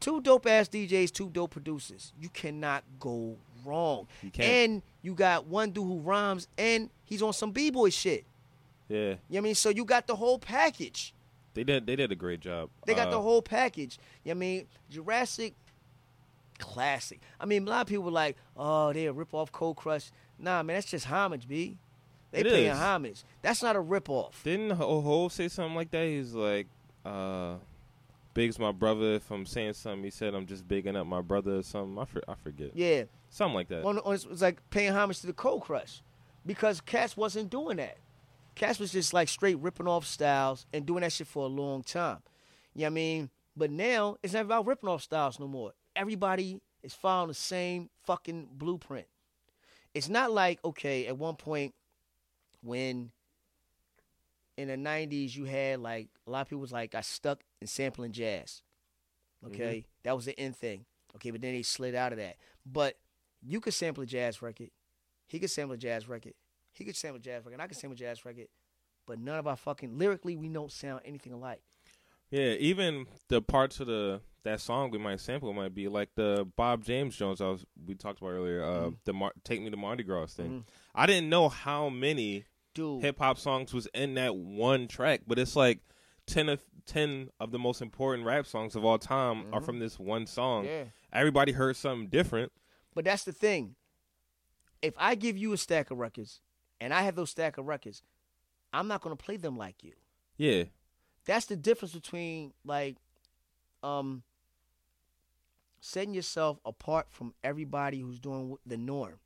two dope ass DJs, two dope producers. You cannot go wrong. You can't. And you got one dude who rhymes and he's on some B boy shit. yeah. You know what I mean? So you got the whole package. They did they did a great job. They got Uh, the whole package. You know what I mean? Jurassic classic. I mean, a lot of people were like, oh, they a rip off Cold Crush. Nah, man, that's just homage, B. They It paying is. homage. That's not a rip off. Didn't Ho Ho say something like that? He's like, uh, "Big's my brother." If I'm saying something, he said, "I'm just bigging up my brother" or something. I, for, I forget. Yeah. Something like that. On, on, it was like paying homage to the Cold Crush. Because Cass wasn't doing that. Cass was just like straight ripping off styles and doing that shit for a long time. You know what I mean? But now it's not about ripping off styles no more. Everybody is following the same fucking blueprint. It's not like, okay, at one point when in the 90s you had like a lot of people was like got stuck in sampling jazz. Okay? That was the end thing. Okay, but then they slid out of that. But you could sample a jazz record. He could sample a jazz record. He could sample a jazz record. I could sample a jazz record. But none of our fucking lyrically we don't sound anything alike. Yeah, even the parts of the that song we might sample might be like the Bob James Jones I was we talked about earlier. Uh, Mm-hmm. the Mar- Take Me to Mardi Gras thing. I didn't know how many. Hip hop songs was in that one track, but it's like ten of ten of the most important rap songs of all time are from this one song. Mm-hmm. Yeah. Everybody heard something different. But that's the thing. If I give you a stack of records and I have those stack of records, I'm not gonna play them like you. Yeah, That's the difference between like um setting yourself apart from everybody who's doing the norm.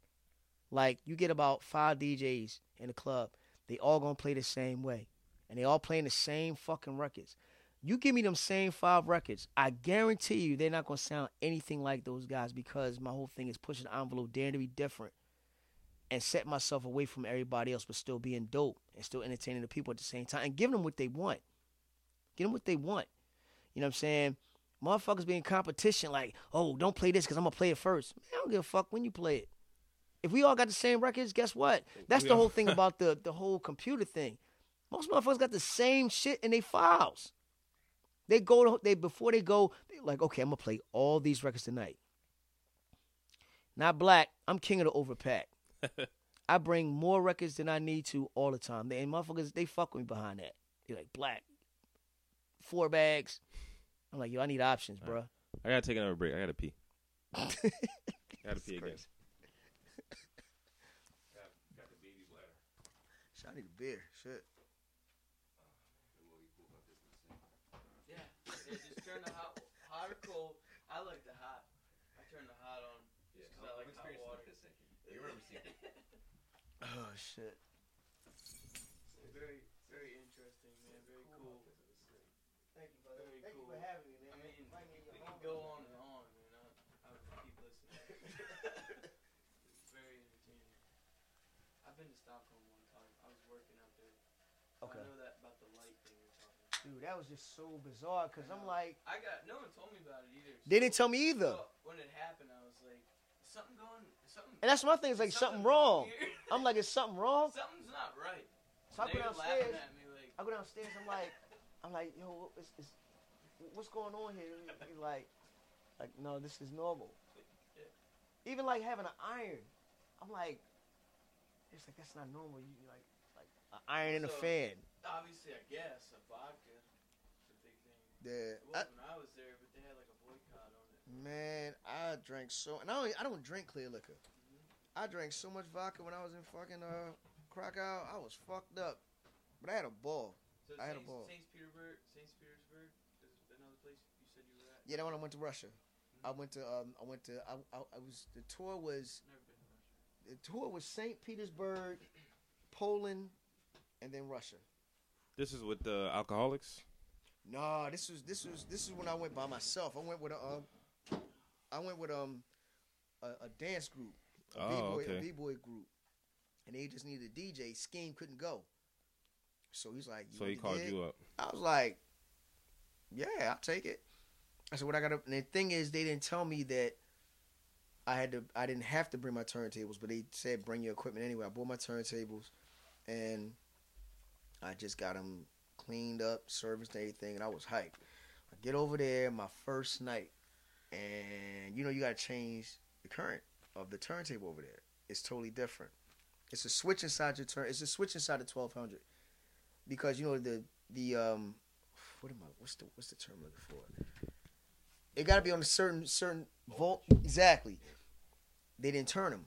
Like you get about five DJs in the club, they all gonna play the same way, and they all playing the same fucking records. You give me them same five records, I guarantee you they're not gonna sound anything like those guys because my whole thing is pushing the envelope, daring to be different, and set myself away from everybody else, but still being dope and still entertaining the people at the same time and giving them what they want. Give them what they want. You know what I'm saying? Motherfuckers be in competition like, oh, don't play this because I'm gonna play it first. Man, I don't give a fuck when you play it. If we all got the same records, guess what? That's the whole thing about the the whole computer thing. Most motherfuckers got the same shit in their files. They go to they before they go, they like, okay, I'm gonna play all these records tonight. Not black. I'm king of the overpack. I bring more records than I need to all the time. They, and motherfuckers, they fuck with me behind that. They like black, four bags. I'm like, yo, I need options, bro. I gotta take another break. I gotta pee. I gotta pee again. I need a beer. Shit. Yeah, yeah, just turn the hot, hot or cold. I like the hot. I turn the hot on just 'cause I like hot water. Oh shit. Very, very interesting, man. Very cool. Thank you, brother. Very Thank you cool. for having me, I mean, we can go on and on, man. I, I would keep listening. it's very entertaining. I've been to Stockholm one time. I was working out there. So Okay. I know that about the light thing you're talking about. Dude, that was just so bizarre because I'm like, I got no one told me about it either. they didn't tell me either. So when it happened, I was like, something going, something. And that's my thing. It's like is something wrong. here?" I'm like, is something wrong? Something's not right. So I go downstairs. at me like, I go downstairs. I'm like, I'm like, yo, it's, it's, what's going on here? He's like, like, no, this is normal. Even like having an iron, I'm like, it's like that's not normal. You like, like an iron and a fan. obviously, I guess a vodka is a big It was when I was there, but they had like a boycott on it. man, I drank so, and I don't, I don't drink clear liquor. I drank so much vodka when I was in fucking uh Krakow. I was fucked up, but I had a ball. So I had a Saint, ball. Saint Petersburg, Saint Petersburg is another place you said you were at. Yeah, that when I went to Russia. I went to, um, I went to, I, I, I was the tour was Never been to Russia. the tour was Saint Petersburg, Poland, and then Russia. This is with the Alkaholiks. No, this was this was this is when I went by myself. I went with a um, I went with um, a, a dance group, a Oh, b-boy, okay. a b-boy group, and they just needed a DJ. Scheme couldn't go, so he's like, So he called you up. I was like, yeah, I'll take it. I said, what I got to, and the thing is, they didn't tell me that I had to, I didn't have to bring my turntables, but they said bring your equipment anyway. I brought my turntables and I just got them cleaned up, serviced everything, and I was hyped. I get over there, my first night, and you know, you got to change the current of the turntable over there. It's totally different. It's a switch inside your turn. It's a switch inside the 1200 because you know the the um what am I what's the what's the term I'm looking for? It got to be on a certain certain volt exactly. They didn't turn them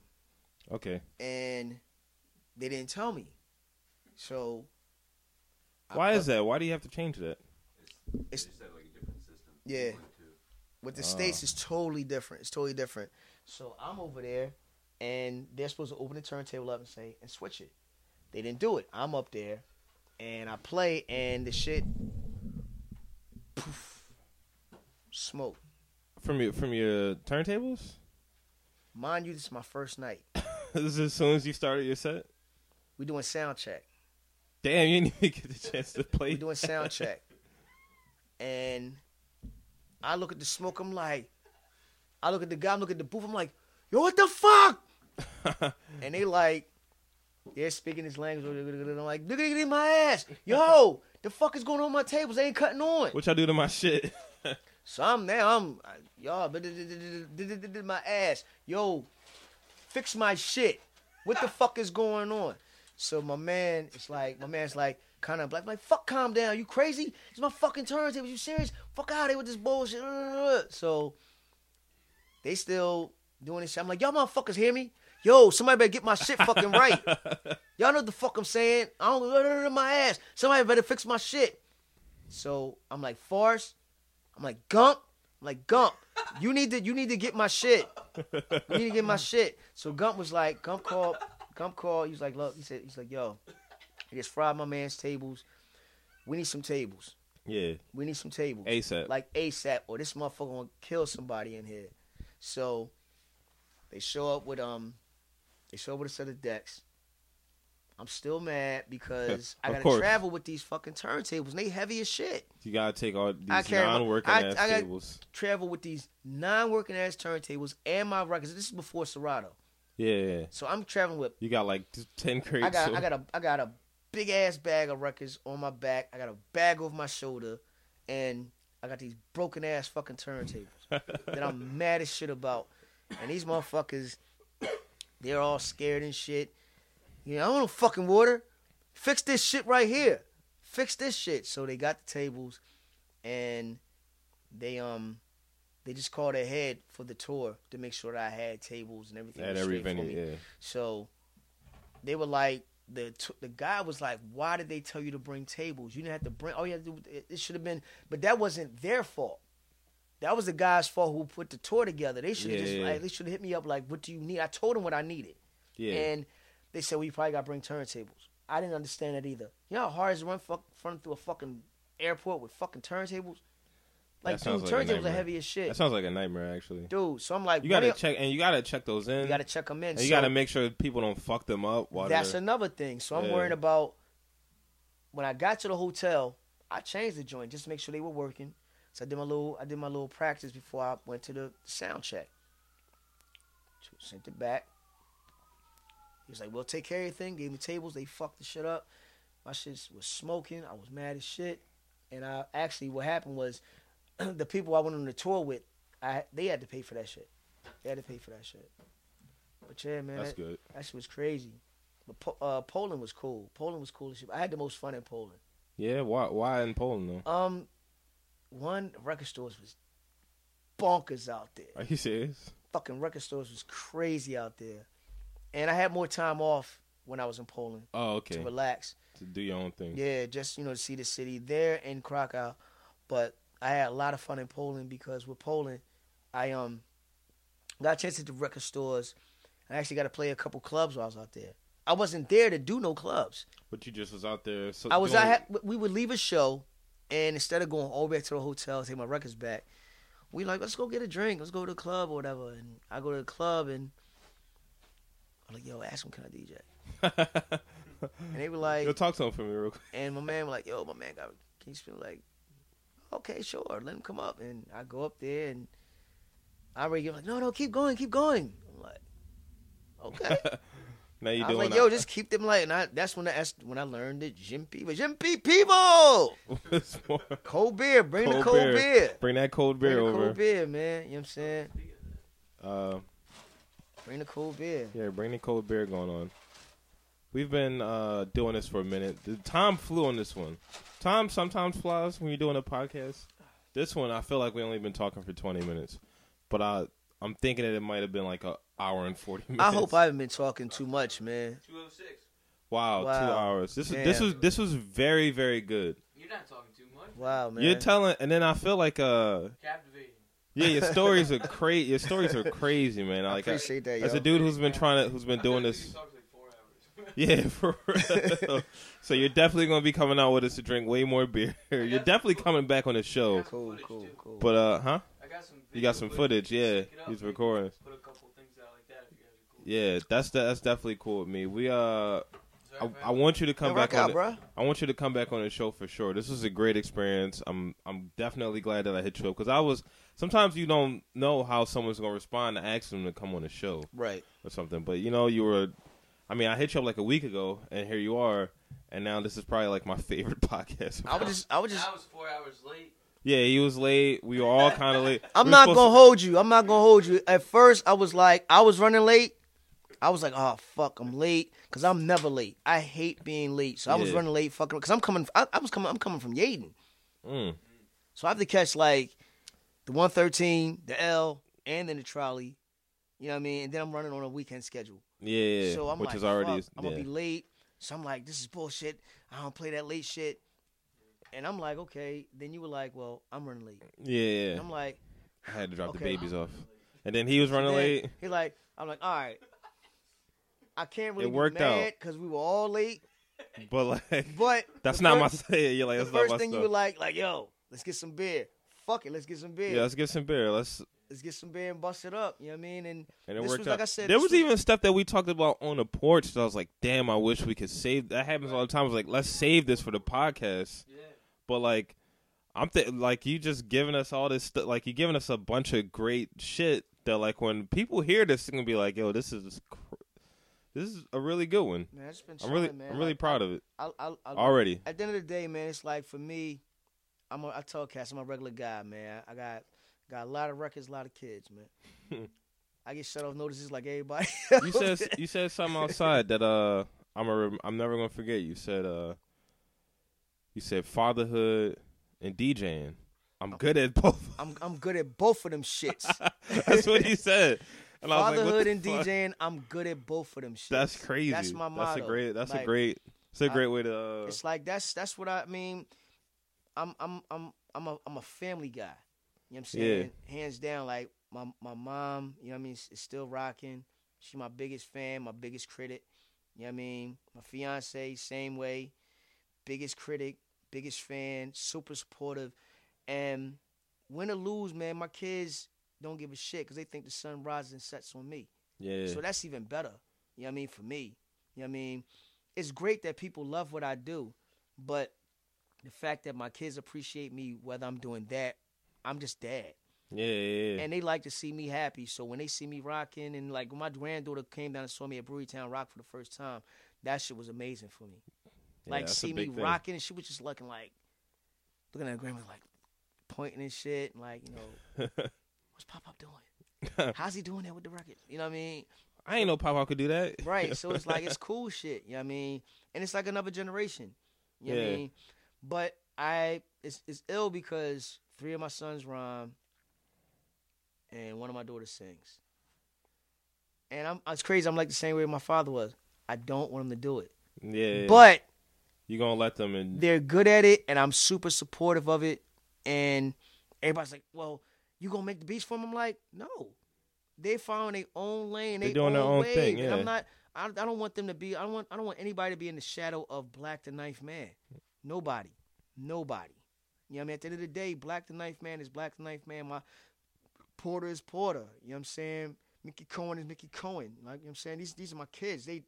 Okay. and they didn't tell me. So Why put- is that? Why do you have to change that? It's- It's, like a different system. Yeah. With the Ah. states is totally different. It's totally different. So I'm over there, and they're supposed to open the turntable up and say and switch it. They didn't do it. I'm up there, and I play, and the shit, poof, smoke. From your from your turntables? Mind you, this is my first night. this is as soon as you started your set? We doing sound check. Damn, you didn't even get the chance to play. We doing sound check, and I look at the smoke. I'm like, I look at the guy. I look at the booth. I'm like, yo, what the fuck? and they like, they're speaking this language. I'm like, get in my ass. Yo, the fuck is going on my tables? They ain't cutting on. what y'all do to my shit? So I'm now, I'm, y'all, my ass. Yo, fix my shit. What the fuck is going on? So my man, it's like, my man's like, kind of like, like, fuck, calm down. You crazy? It's my fucking turntable. You serious? Fuck out of here with this bullshit. So they still doing this shit. I'm like, y'all motherfuckers hear me? Yo, somebody better get my shit fucking right. Y'all know what the fuck I'm saying. I don't my ass. Somebody better fix my shit. So I'm like, Forrest. I'm like, Gump. I'm like, Gump. You need to you need to get my shit. You need to get my shit. So Gump was like, Gump called. Gump called. He was like, look. He said, he's like, yo, he just fried my man's tables. We need some tables. yeah, We need some tables. ASAP. Like ASAP, or this motherfucker gonna kill somebody in here. So they show up with um, they show up with a set of decks. I'm still mad because I gotta course. travel with these fucking turntables and they heavy as shit. You gotta take all these non-working I- ass I tables. Travel with these non-working ass turntables and my records. This is before Serato, Yeah, yeah. so I'm traveling with. You got like ten crates. I got of- I got a I got a big ass bag of records on my back. I got a bag over my shoulder, and I got these broken ass fucking turntables that I'm mad as shit about. And these motherfuckers, they're all scared and shit. You know, I don't want no fucking water. Fix this shit right here. Fix this shit. So they got the tables, and they um, they just called ahead for the tour to make sure that I had tables and everything. at every venue. Yeah. So they were like, the t- the guy was like, "Why did they tell you to bring tables? You didn't have to bring. All you had to do it, it should have been, but that wasn't their fault. That was the guy's fault who put the tour together. They should have Yeah, just yeah. like they should have hit me up like, "What do you need?" I told them what I needed, Yeah. and they said, "Well, you probably got to bring turntables." I didn't understand that either. You know how hard it is to run fuck, run through a fucking airport with fucking turntables? Like, dude, like a turntables are nightmare. heavy as shit, that sounds like a nightmare, actually. dude. So I'm like, You gotta check, and you gotta check those in. you got to check them in. and you So- gotta make sure people don't fuck them up. While That's they're- another thing. So I'm Yeah. worrying about when I got to the hotel. I changed the joint just to make sure they were working. So I did my little I did my little practice before I went to the sound check. Sent it back. He was like, "Well, take care of everything." Gave me tables. They fucked the shit up. My shit was smoking. I was mad as shit. And I actually, what happened was, the people I went on the tour with, I they had to pay for that shit. They had to pay for that shit. But yeah, man, That's that- good. that shit was crazy. But Po- uh, Poland was cool. Poland was cool as shit. I had the most fun in Poland. Yeah. Why? Why in Poland though? Um, one record stores was bonkers out there. Are you serious? Fucking record stores was crazy out there. And I had more time off when I was in Poland Oh, okay. to relax. To do your own thing. Yeah, just you know to see the city there in Krakow. But I had a lot of fun in Poland because with Poland, I um got a chance to hit the record stores. I actually got to play a couple clubs while I was out there. I wasn't there to do no clubs. But you just was out there. So I was. doing- I had. We would leave a show, and instead of going all the way back to the hotel, take my records back, we like let's go get a drink. Let's go to the club or whatever. And I go to the club, and I'm like, "Yo, ask him, can I DJ?" And they were like, Yo, talk to him for me real quick. and my man was like, "Yo, my man got. Can you spin like?" Okay, sure. Let him come up, and I go up there, and I already like, "No, no, keep going, keep going." I'm like, "Okay." now you doing like, "Yo, just keep them light." And I, that's when I, that's when I learned that Jimpy, but Jimpy people, cold beer, bring the Cold cold beer. beer, Bring that cold bring beer the over. cold beer, man. You know what I'm saying? Uh, Bring the cold beer. yeah, bring the cold beer going on. We've been uh, doing this for a minute. The time flew on this one. Time sometimes flies when you're doing a podcast. This one, I feel like we only been talking for 20 minutes, but I I'm thinking that it might have been like an hour and 40 minutes. I hope I haven't been talking too much, man. 206. Wow, two hours. This is this was this was very very good. You're not talking too much. Wow, man. You're telling, and then I feel like uh Captivating. yeah, your stories are crazy. Your stories are crazy, man. I Like appreciate that, yo. as a dude who's been trying to who's been I doing bet this. You talk like four hours. Yeah, for real. so you're definitely gonna be coming out with us to drink way more beer. You're definitely coming back on the show. cool, cool, cool. But uh, huh? I got some. You got some footage, yeah. Up, He's recording. Put a couple things out like that if you guys are cool. Yeah, that's that's definitely cool with me. We uh, I, I want you to come Yo, back rock on. the- bro. I want you to come back on the show for sure. This was a great experience. I'm I'm definitely glad that I hit you up because I was. Sometimes you don't know how someone's gonna respond to ask them to come on the show Right. or something. But you know, you were. I mean, I hit you up like a week ago, and here you are. And now this is probably like my favorite podcast. I would just, I would just. I was four hours late. Yeah, he was late. We were all kind of late. I'm We not gonna to- hold you. I'm not gonna hold you. At first, I was like, I was running late. I was like, oh fuck, I'm late because I'm never late. I hate being late, so I was running late, fucking. Because I'm coming, I, I was coming, I'm coming from Yeadon, Mm. so I have to catch like the 113, the L, and then the trolley. You know what I mean? And then I'm running on a weekend schedule, Yeah, so I'm which like, is already I'm gonna yeah. be late. So I'm like, this is bullshit. I don't play that late shit. And I'm like, okay. Then you were like, well, I'm running late. yeah, yeah. And I'm like, I had to drop the okay. babies off, and then he was running late. He like, I'm like, all right. I can't really It worked out. because we were all late. But like, But that's the not my first- say. You're like, The that's not first my thing you were like, like, yo, let's get some beer. Fuck it, let's get some beer. yeah, let's get some beer. Let's let's get some beer and bust it up. You know what I mean? And And it This worked was, out. like I said, there was was- even stuff that we talked about on the porch. That I was like, "Damn, I wish we could save." That happens all the time. I was like, "Let's save this for the podcast." Yeah. But like, I'm th- like you just giving us all this stuff. Like you giving us a bunch of great shit that like when people hear this, they're gonna be like, "Yo, this is cr- this is a really good one." man, I just been I'm really man. I'm really Like, proud of it I, I, I, already. at the end of the day, man, it's like for me, I'm a, I tell Cass I'm a regular guy, man. I got got a lot of records, a lot of kids, man. I get shut off notices like everybody. You said you said something outside that uh I'm a, I'm never gonna forget. You said uh you said fatherhood and DJing. I'm good at both. I'm I'm good at both of them shits. That's what he said. And I was like, Fatherhood and fuck? DJing, I'm good at both of them shits. That's crazy. That's my That's a great. That's a great. It's a great way to. Uh, It's like that's that's what I mean. I'm I'm I'm I'm a I'm a family guy. You know what I'm saying? Hands down, like my my mom, you know what I mean, is, is still rocking. She my biggest fan, my biggest critic. You know what I mean? My fiance, same way. Biggest critic, biggest fan, super supportive. And win or lose, man, my kids don't give a shit because they think the sun rises and sets on me. yeah. So that's even better. You know what I mean? For me. You know what I mean? It's great that people love what I do, but the fact that my kids appreciate me, whether I'm doing that, I'm just dad. yeah, yeah, yeah. And they like to see me happy. So when they see me rocking, and like when my granddaughter came down and saw me at Brewerytown Rock for the first time, that shit was amazing for me. Yeah, Like see me thing. rocking, and she was just looking like, looking at her grandma like, pointing and shit, and like you know, what's Pop Up doing? How's he doing that with the record? You know what I mean? I ain't know Pop Pop could do that. Right. So it's like it's cool shit. You know what I mean? And it's like another generation. You know what I Yeah. mean? But I it's it's ill because three of my sons rhyme and one of my daughters sings. And I'm it's crazy, I'm like the same way my father was. I don't want them to do it. yeah. But you're gonna let them and they're good at it and I'm super supportive of it. And everybody's like, Well, you gonna make the beats for them? I'm like, no. They found their own lane, They they doing their own way. thing, And yeah. I'm not I, I don't want them to be I don't want I don't want anybody to be in the shadow of Black the Knife Man. Nobody. Nobody. You know what I mean? At the end of the day, Black the Knife Man is Black the Knife Man. My Porter is Porter. You know what I'm saying? Mickey Cohen is Mickey Cohen. Like you know what I'm saying? These these are my kids. They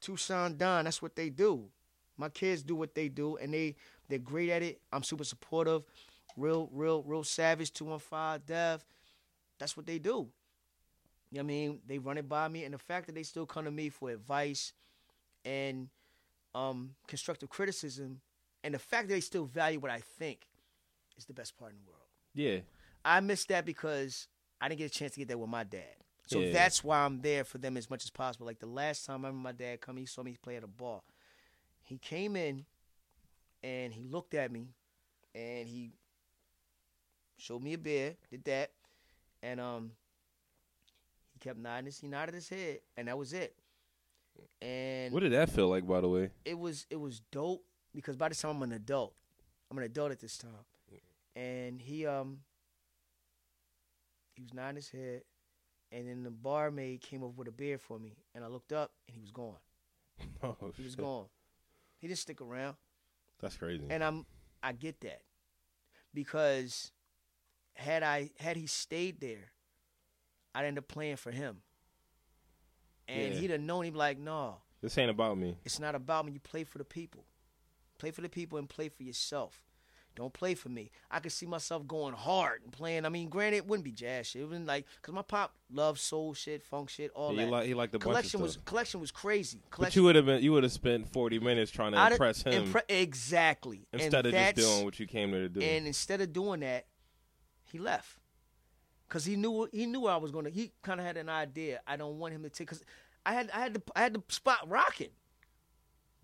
Tucson Don, that's what they do. My kids do what they do and they they're great at it. I'm super supportive. Real, real, real savage, 215 Dev. That's what they do. You know what I mean? They run it by me and the fact that they still come to me for advice and um, constructive criticism and the fact that they still value what I think is the best part in the world. yeah, I miss that because I didn't get a chance to get that with my dad. So Yeah. that's why I'm there for them as much as possible. Like the last time I remember my dad come, he saw me play at a bar. He came in and he looked at me and he showed me a beer, did that, and um he kept nodding his he nodded his head and that was it. And what did that feel like, by the way? it was it was dope because by the time I'm an adult, I'm an adult at this time, and he um he was nodding his head, and then the barmaid came over with a beer for me, and I looked up and he was gone. Oh, He was shit. gone. He didn't stick around, That's crazy. and I'm I get that because had I had he stayed there, I'd end up playing for him, and Yeah. he'd have known he'd be like, no. this ain't about me. It's not about me. You play for the people. Play for the people and play for yourself. Don't play for me. I could see myself going hard and playing. I mean, granted, it wouldn't be jazz shit. It wouldn't like because my pop loved soul shit, funk shit, all he that. like he liked of collection was collection was crazy. But Collection, you would have been you would have spent forty minutes trying to I'd- impress him impre- exactly. instead and of just doing what you came there to do. And instead of doing that, he left. Cause he knew he knew I was gonna. He kind of had an idea. I don't want him to take. Cause I had I had the I had the spot rocking.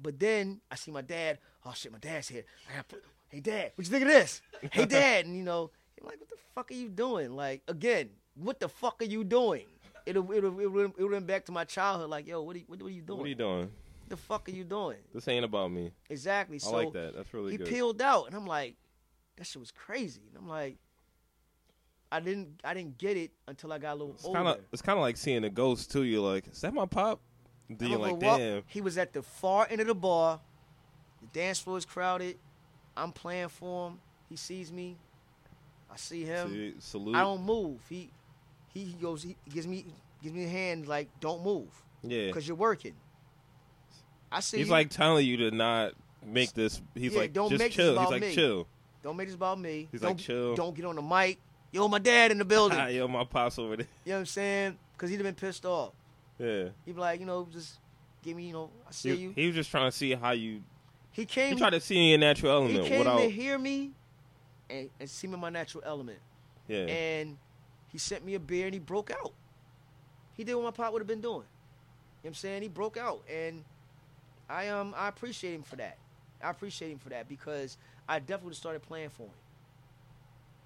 But then I see my dad. Oh shit, my dad's here. I got. Hey dad, what you think of this? Hey dad, and you know, I'm like, what the fuck are you doing? Like again, what the fuck are you doing? It'll it'll it'll, it'll went back to my childhood. Like yo, what are you, what, are you doing? what are you doing? What the fuck are you doing? This ain't about me. Exactly. I So like that. That's really he good. peeled out, and I'm like, that shit was crazy. And I'm like, I didn't, I didn't get it until I got a little It's older. kind of it's kind of like seeing a ghost too. You're like, is that my pop? Then you're like, damn. He was at the far end of the bar. The dance floor is crowded. I'm playing for him. He sees me. I see him. See, salute. I don't move. He he goes. He gives me gives me a hand like don't move yeah. because you're working. I see. He's you. like telling you to not make this. He's Yeah, like, don't just make this chill. He's about like, me. chill. don't make this about me. He's don't, like, chill. Don't get on the mic. Yo, my dad in the building. Yo, my pops over there. You know what I'm saying? Because he'd have been pissed off. Yeah. He'd be like, you know, just give me, you know, I see He, you. he was just trying to see how you. He came. He tried to see in your natural he element came without. to hear me and, and see me in my natural element. yeah. And he sent me a beer and he broke out. He did what my pop would have been doing. You know what I'm saying? He broke out. And I um I appreciate him for that. I appreciate him for that because I definitely started playing for him.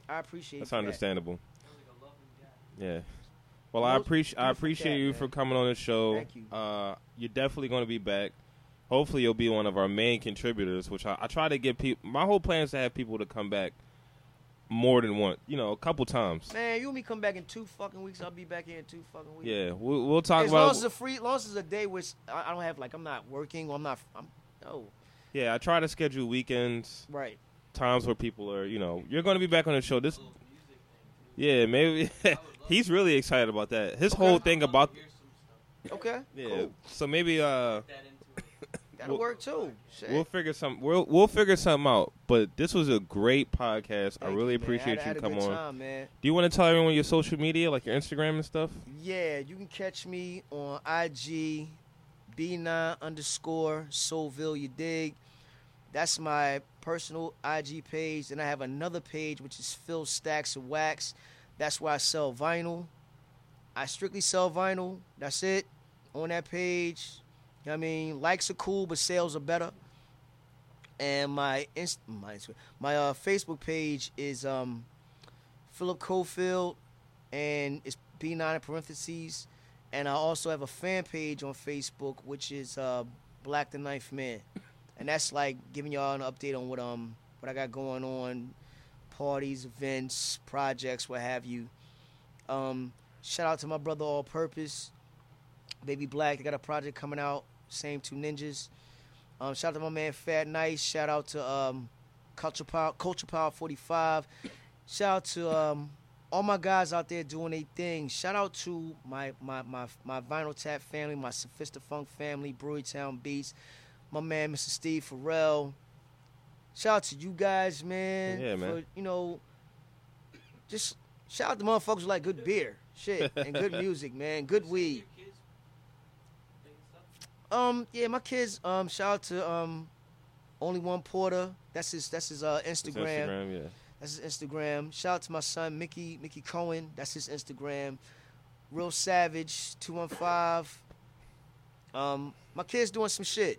I appreciate That's him for that. understandable. Sounds like a loving guy. Yeah. Well, I appreciate I appreciate cat, you man. for coming on the show. Thank you. Uh, you're definitely going to be back. Hopefully, you'll be one of our main contributors. Which I, I try to get people. My whole plan is to have people to come back more than once. You know, a couple times. Man, you and me come back in two fucking weeks. I'll be back here in two fucking weeks. Yeah, we'll, we'll talk as long about. as it's a free, as long as it's a day which I, I don't have like I'm not working or I'm not. I'm no yeah, I try to schedule weekends, right. times where people are. You know, you're going to be back on the show. This. Little music thing too. Yeah, maybe. I would love He's really excited about that. His Okay. whole thing about. to hear some stuff. Okay, Yeah. cool. So maybe uh. That into it. That'll We'll- work too. Shit. We'll figure some. We'll we'll figure something out. But this was a great podcast. I really you, appreciate I had, you I coming had a on. Time, man. Do you want to tell everyone your social media, like your Instagram and stuff? Yeah, you can catch me on IG, B9 underscore Soulville. You dig? That's my personal IG page. Then I have another page which is Phil Stacks of Wax. That's why I sell vinyl. I strictly sell vinyl. That's it. On that page. You know I mean, likes are cool, but sales are better. And my inst- my my uh, Facebook page is um, Philip Cofield, and it's B9 in parentheses. And I also have a fan page on Facebook, which is uh, Black the Ninth Man, and that's like giving y'all an update on what um what I got going on, parties, events, projects, what have you. Um, shout out to my brother All Purpose, Baby Black. They got a project coming out. Same two ninjas. Um, shout out to my man Fat Nice. Shout out to um, Culture Power, Culture Power 45. Shout out to um, all my guys out there doing their thing. Shout out to my my my my Vinyl Tap family, my Sophista Funk family, Brewerytown Beats, my man Mr. Steve Farrell. Shout out to you guys, man. Yeah, man. For, you know, just shout out to motherfuckers who like good beer, shit, and good music, man. Good weed. your kids making stuff? Um, yeah, my kids. Um, shout out to um, only one Porter. That's his. That's his uh It's Instagram. Instagram, yeah. That's his Instagram. Shout out to my son Mickey Mickey Cohen. That's his Instagram. Real Savage two one five. Um, my kids doing some shit.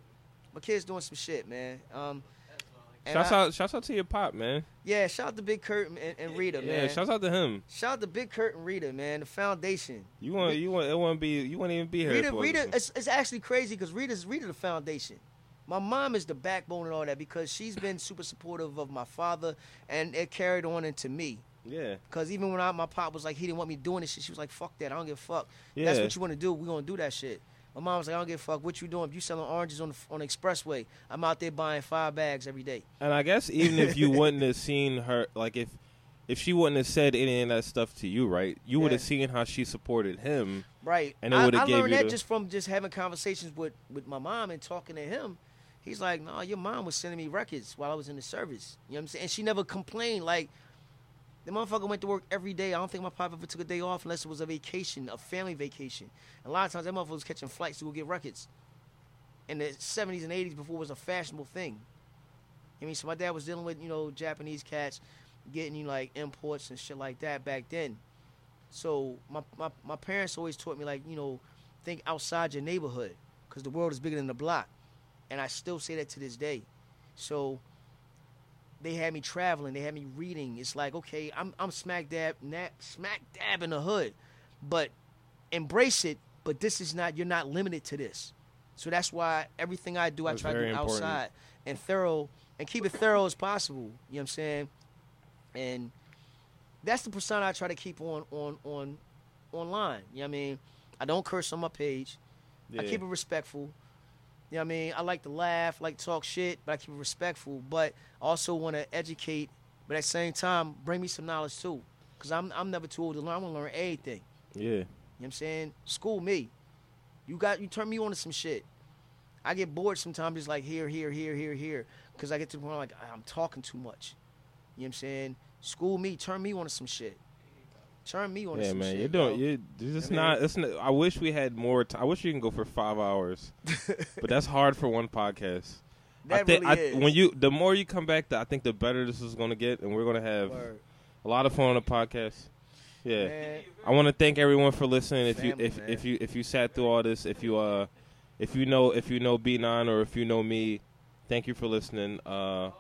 My kids doing some shit, man. Um, That's what I like. And Shouts I- out, shouts out to your pop, man. Yeah, shout out to Big Kurt and, and Rita, Yeah, man. Yeah, shouts out to him. shout out to Big Kurt and Rita, man. The foundation. You want, you want, it won't be, you won't even be here. Rita, Rita, it's, it's actually crazy because Rita's Rita the foundation. My mom is the backbone and all that because she's been super supportive of my father, and it carried on into me. yeah, Because even when I, my pop was like, he didn't want me doing this shit, she was like, fuck that, I don't give a fuck. yeah. That's what you want to do, we're gonna do that shit. My mom was like, I don't give a fuck what you doing. If you selling oranges on the, on the expressway, I'm out there buying five bags every day. and I guess even if you wouldn't have seen her, like if, if she wouldn't have said any of that stuff to you, right? You would have seen how she supported him. Right. And it I, would've I gave learned that the- just from just having conversations with, with my mom and talking to him. He's like, no, your mom was sending me records while I was in the service. You know what I'm saying? And she never complained. Like, the motherfucker went to work every day. I don't think my pop ever took a day off unless it was a vacation, a family vacation. A lot of times that motherfucker was catching flights to go get records. In the 70s and 80s before it was a fashionable thing. I mean, so my dad was dealing with, you know, Japanese cats getting, you know, like imports and shit like that back then. So my, my, my parents always taught me, like, you know, think outside your neighborhood because the world is bigger than the block. And I still say that to this day. So they had me traveling, they had me reading. It's like, okay, I'm, I'm smack dab, nap, smack dab in the hood, but embrace it. But this is not, you're not limited to this. So that's why everything I do, That's I try to do important. outside and thorough and keep it thorough as possible. You know what I'm saying? And that's the persona I try to keep on on on online. You know what I mean? I don't curse on my page. Yeah. I keep it respectful. You know what I mean? I like to laugh, like talk shit, but I keep it respectful. But I also want to educate But at the same time, bring me some knowledge too. Cause I'm I'm never too old to learn. I want to learn anything. Yeah. You know what I'm saying? School me. You got you turn me on to some shit. I get bored sometimes just like here, here, here, here, here. Cause I get to the point like I'm talking too much. You know what I'm saying? School me, turn me on to some shit. Turn me on Yeah, some man, shit. you're doing. yo. You it's just I mean- not. It's not. I wish we had more. I wish you can go for five hours, but that's hard for one podcast. I that think really I, is. when you the more you come back, the, I think the better this is going to get, and we're going to have Word. a lot of fun on the podcast. Yeah, Man, I want to thank everyone for listening. If you if man. if you if you sat through all this, if you uh if you know if you know B9 or if you know me, thank you for listening. Uh,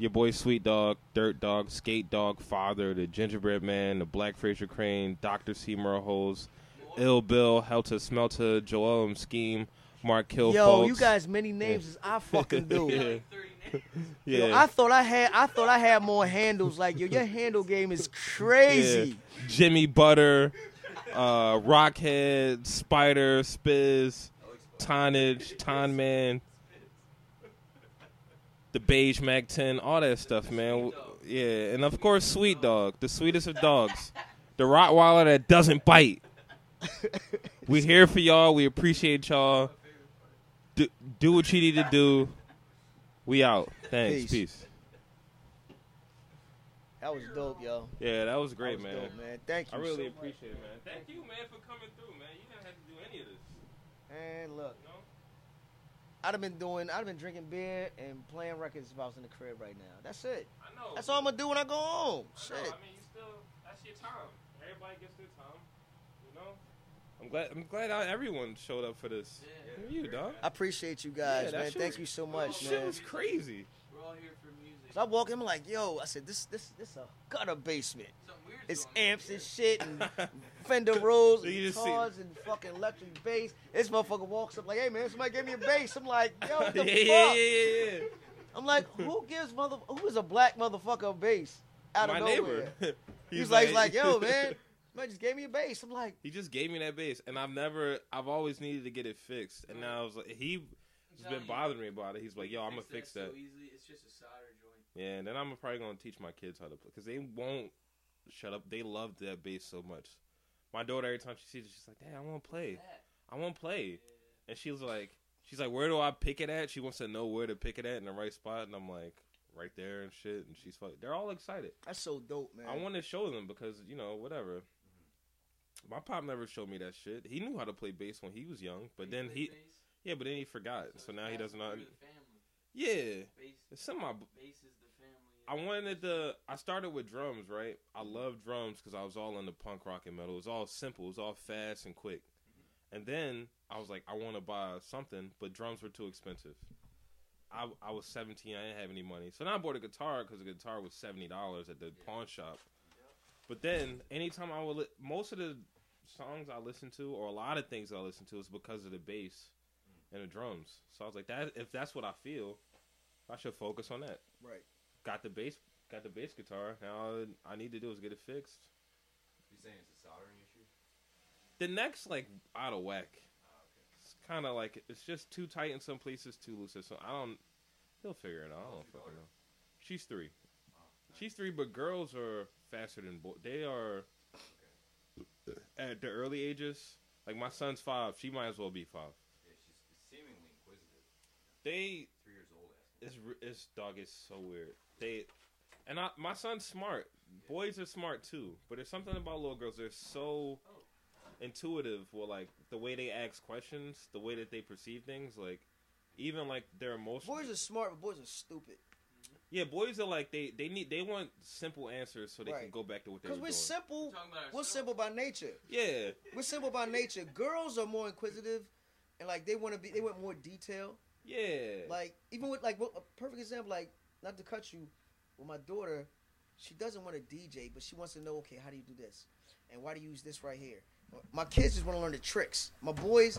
your boy Sweet Dog, Dirt Dog, Skate Dog, Father, the Gingerbread Man, the Black Frasier Crane, Doctor Seymour Holes, Ill Bill, Helter Smelter, Joel M. Scheme, Mark Kill. Yo, folks. you guys many names as I fucking do. Yeah. Like 30 names. yeah. Yo, I thought I had I thought I had more handles. Like yo, your handle game is crazy. Yeah. Jimmy Butter, uh, Rockhead, Spider, Spiz, Tonnage, Ton Man, the Beige Mac 10, all that stuff, man. Yeah, and of course, Sweet Dog, the sweetest of dogs, the Rottweiler that doesn't bite. we here for y'all. We appreciate y'all. Do, do what you need to do. We out. Thanks. Peace. Peace. That was dope, yo. Yeah, that was great, That was man. dope, man. Thank you. I really so much. appreciate it, man. Thank you, man, for coming through, man. You didn't have to do any of this. And look, You know? I'd have been doing, I'd have been drinking beer and playing records if I was in the crib right now. That's it. I know. That's all I'm gonna do when I go home. I Shit. know. I mean, you still. That's your time. Everybody gets their time. You know. I'm glad. I'm glad everyone showed up for this. Yeah. You, dog. I appreciate you guys, Yeah, man. Thank was- you so much, man. Shit man. was crazy. We're all here for music. So I walk in, I'm like, yo, I said, this, this, this a gutter basement. Something weird's It's amps and shit and Fender Rhodes and You see- guitars and fucking electric bass. This motherfucker walks up like, hey man, somebody give me a bass. I'm like, yo, what the yeah, fuck? yeah, yeah, yeah, I'm like, who gives mother who is a black motherfucker a bass out of nowhere? neighbor. He's, like, he's like, yo, man, man just gave me a bass. I'm like, He just gave me that bass, and I've never. I've always needed to get it fixed, and now I was like, he has been bothering me about it. He's like, yo, I'm gonna fix that. So easily. It's just a solder joint. Yeah, and then I'm probably gonna teach my kids how to play because they won't shut up. They love that bass so much. My daughter, every time she sees it, she's like, "Dad, I want to play. I want to play." Yeah. And she was like, "She's like, where do I pick it at?" She wants to know where to pick it at in the right spot, and I'm like, right there and shit. And she's like, they're all excited. that's so dope, man. I want to show them because you know whatever. My pop never showed me that shit. He knew how to play bass when he was young, but You then he, bass? yeah, but then he forgot. So now he doesn't know. part of the family. Yeah, Bass, it's some of my bass is the family. I wanted to. I started with drums, right? I love drums because I was all into punk rock and metal. It was all simple. It was all fast and quick. And then I was like, I want to buy something, but drums were too expensive. I I was 17. I didn't have any money, so then I bought a guitar because the guitar was seventy dollars at the pawn shop. But then anytime I would, li- most of the songs I listen to, or a lot of things I listen to, is because of the bass and the drums. So I was like, that if that's what I feel, I should focus on that right. Got the bass got the bass guitar. Now all I need to do is get it fixed. You saying it's a soldering issue? The neck's like out of whack. Oh, okay. It's kind of like it's just too tight in some places, too loose. in some I don't. He'll figure it out. I don't fucking know. She's three. Oh, nice. She's three, but girls are faster than boys. They are at the early ages. Like my son's five. She might as well be five. Yeah, she's seemingly inquisitive. They Three years old. Asking. It's it's dog is so weird. They and I my son's smart. Boys are smart too, but there's something about little girls. They're so intuitive. Well, like the way they ask questions, the way that they perceive things, like even like their emotions. Boys are smart, but boys are stupid. yeah, boys are like they they need they want simple answers so they can go back to what they were Because we're doing. simple. Talking about We're simple by nature. yeah, We're simple by nature. Girls are more inquisitive, and like they want to be. They want more detail. Yeah. Like even with like a perfect example. Like not to cut you, with my daughter, she doesn't want to DJ, but she wants to know. Okay, how do you do this? And why do you use this right here? My kids just want to learn the tricks. My boys,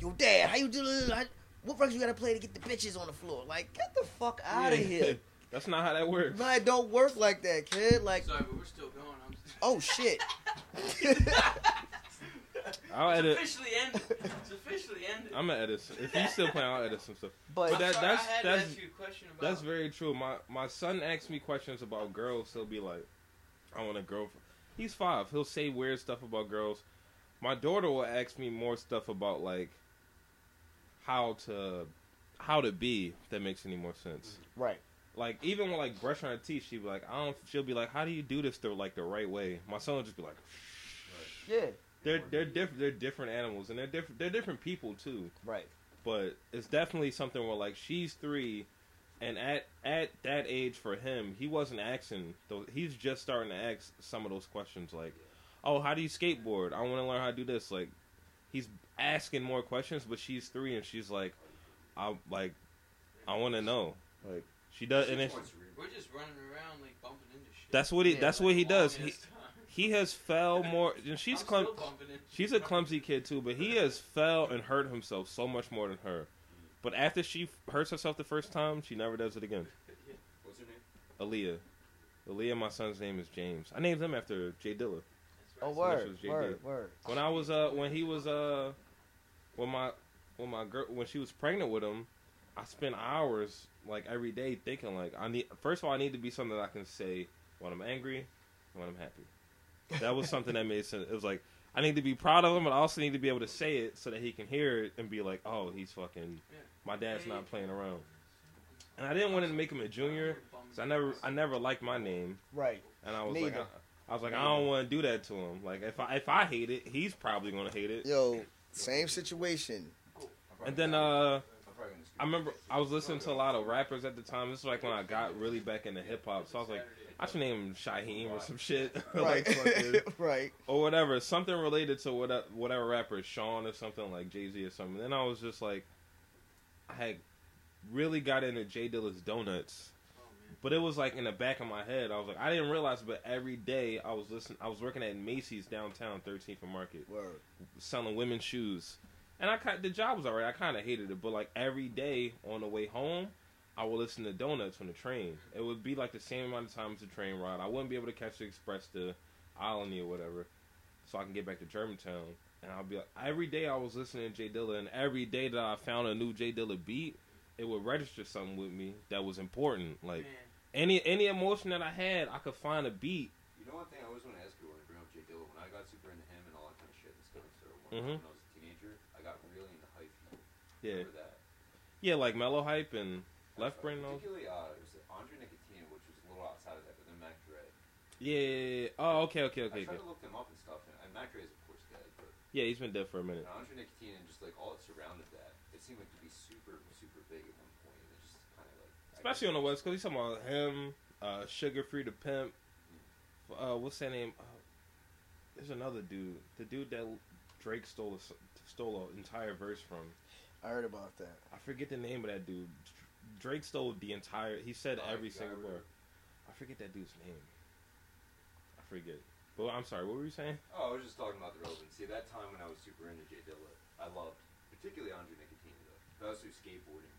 yo, dad, how you do this? How- What records you gotta play to get the bitches on the floor? Like, get the fuck out of Yeah. here. That's not how that works. No, it don't work like that, kid. Like, Sorry, but we're still going. I'm oh shit. I'll it's edit. officially ended. It's officially ended. end it. I'm gonna edit. Some, if he's still playing, I'll edit some stuff. But But that- Sorry, that's- I had that's- to ask you a question about. That's very true. My my son asks me questions about girls. He'll be like, "I want a girlfriend." He's five. He'll say weird stuff about girls. My daughter will ask me more stuff about like how to how to be. If that makes any more sense. Mm-hmm. right. Like even when like brushing her teeth, she'll be like, "I don't." She'll be like, "How do you do this the like the right way?" My son will just be like, Yeah. "They're they're different. They're different animals, and they're different. They're different people too." Right. but it's definitely something where like she's three and at at that age for him he wasn't asking though he's just starting to ask some of those questions like oh how do you skateboard i want to learn how to do this like he's asking more questions but she's three and she's like i like i want to know like she does and it's, We're just running around like bumping into shit. that's what he Yeah, that's Like, what he does he ass time. He has fell more and she's clum still bumping into She's a clumsy kid too, but he has fell and hurt himself so much more than her. But after she f- hurts herself the first time, she never does it again. What's her name? Aaliyah. Aaliyah, my son's name is James. I named him after J Dilla. Oh, word, was JD. word, word. When I was uh when he was uh when my when my girl when she was pregnant with him, I spent hours like every day thinking like I need first of all I need to be something that I can say when I'm angry and when I'm happy. That was something that made sense. It was like I need to be proud of him, but I also need to be able to say it so that he can hear it and be like, "Oh, he's fucking. My dad's not playing around." And I didn't want to make him a junior, so I never, I never liked my name, Right. and I was like, I, I was like, I don't want to do that to him. Like, if I, if I hate it, he's probably gonna hate it. Yo, same situation. And then, uh, I remember I was listening to a lot of rappers at the time. This was like when I got really back into hip hop, so I was like, I should name him Shaheem or some shit, Right. like right. or whatever, something related to whatever, whatever rapper, Sean or something like Jay Z or something. Then I was just like, I had really got into J Dilla's Donuts, Oh, but it was like in the back of my head. I was like, I didn't realize, but every day I was listening. I was working at Macy's downtown, 13th and Market Word. selling women's shoes. And I kind the job was alright. I kind of hated it, but like every day on the way home, I would listen to Donuts on the train. It would be like the same amount of time as the train ride. I wouldn't be able to catch the express to Olney or whatever, so I can get back to Germantown. And I'll be like, every day I was listening to J Dilla, and every day that I found a new J Dilla beat, it would register something with me that was important. Like Man, any any emotion that I had, I could find a beat. You know one thing I always want to ask you when I bring up J Dilla, when I got super into him and all that kind of shit and stuff, so one Mhm. when I was a teenager, I got really into hype. Yeah, Remember that? yeah, like Mellow Hype and Left Brain. Those. Particularly, uh, it was Andre Nickatina, which was a little outside of that, but then Mac Dre. Yeah. Oh, okay, okay, okay, I tried okay. to look them up and stuff, and, and Mac Dre is of course dead, but Yeah, he's been dead for a minute. and Andre Nickatina and just like all that surrounded that, it seemed like to be super, super big at one point, and it just kind of like. Especially on the West Coast, he's talking about him, uh, Suga Free the Pimp. Uh, what's that name? Uh, there's another dude. The dude that Drake stole a, stole an entire verse from. I heard about that. I forget the name of that dude. Drake stole the entire. He said Oh, every single word. I forget that dude's name. I forget. Well, I'm sorry. What were you saying? Oh, I was just talking about the relevancy. That time when I was super into J Dilla, I loved particularly Andre Nickatina though. But also skateboarding.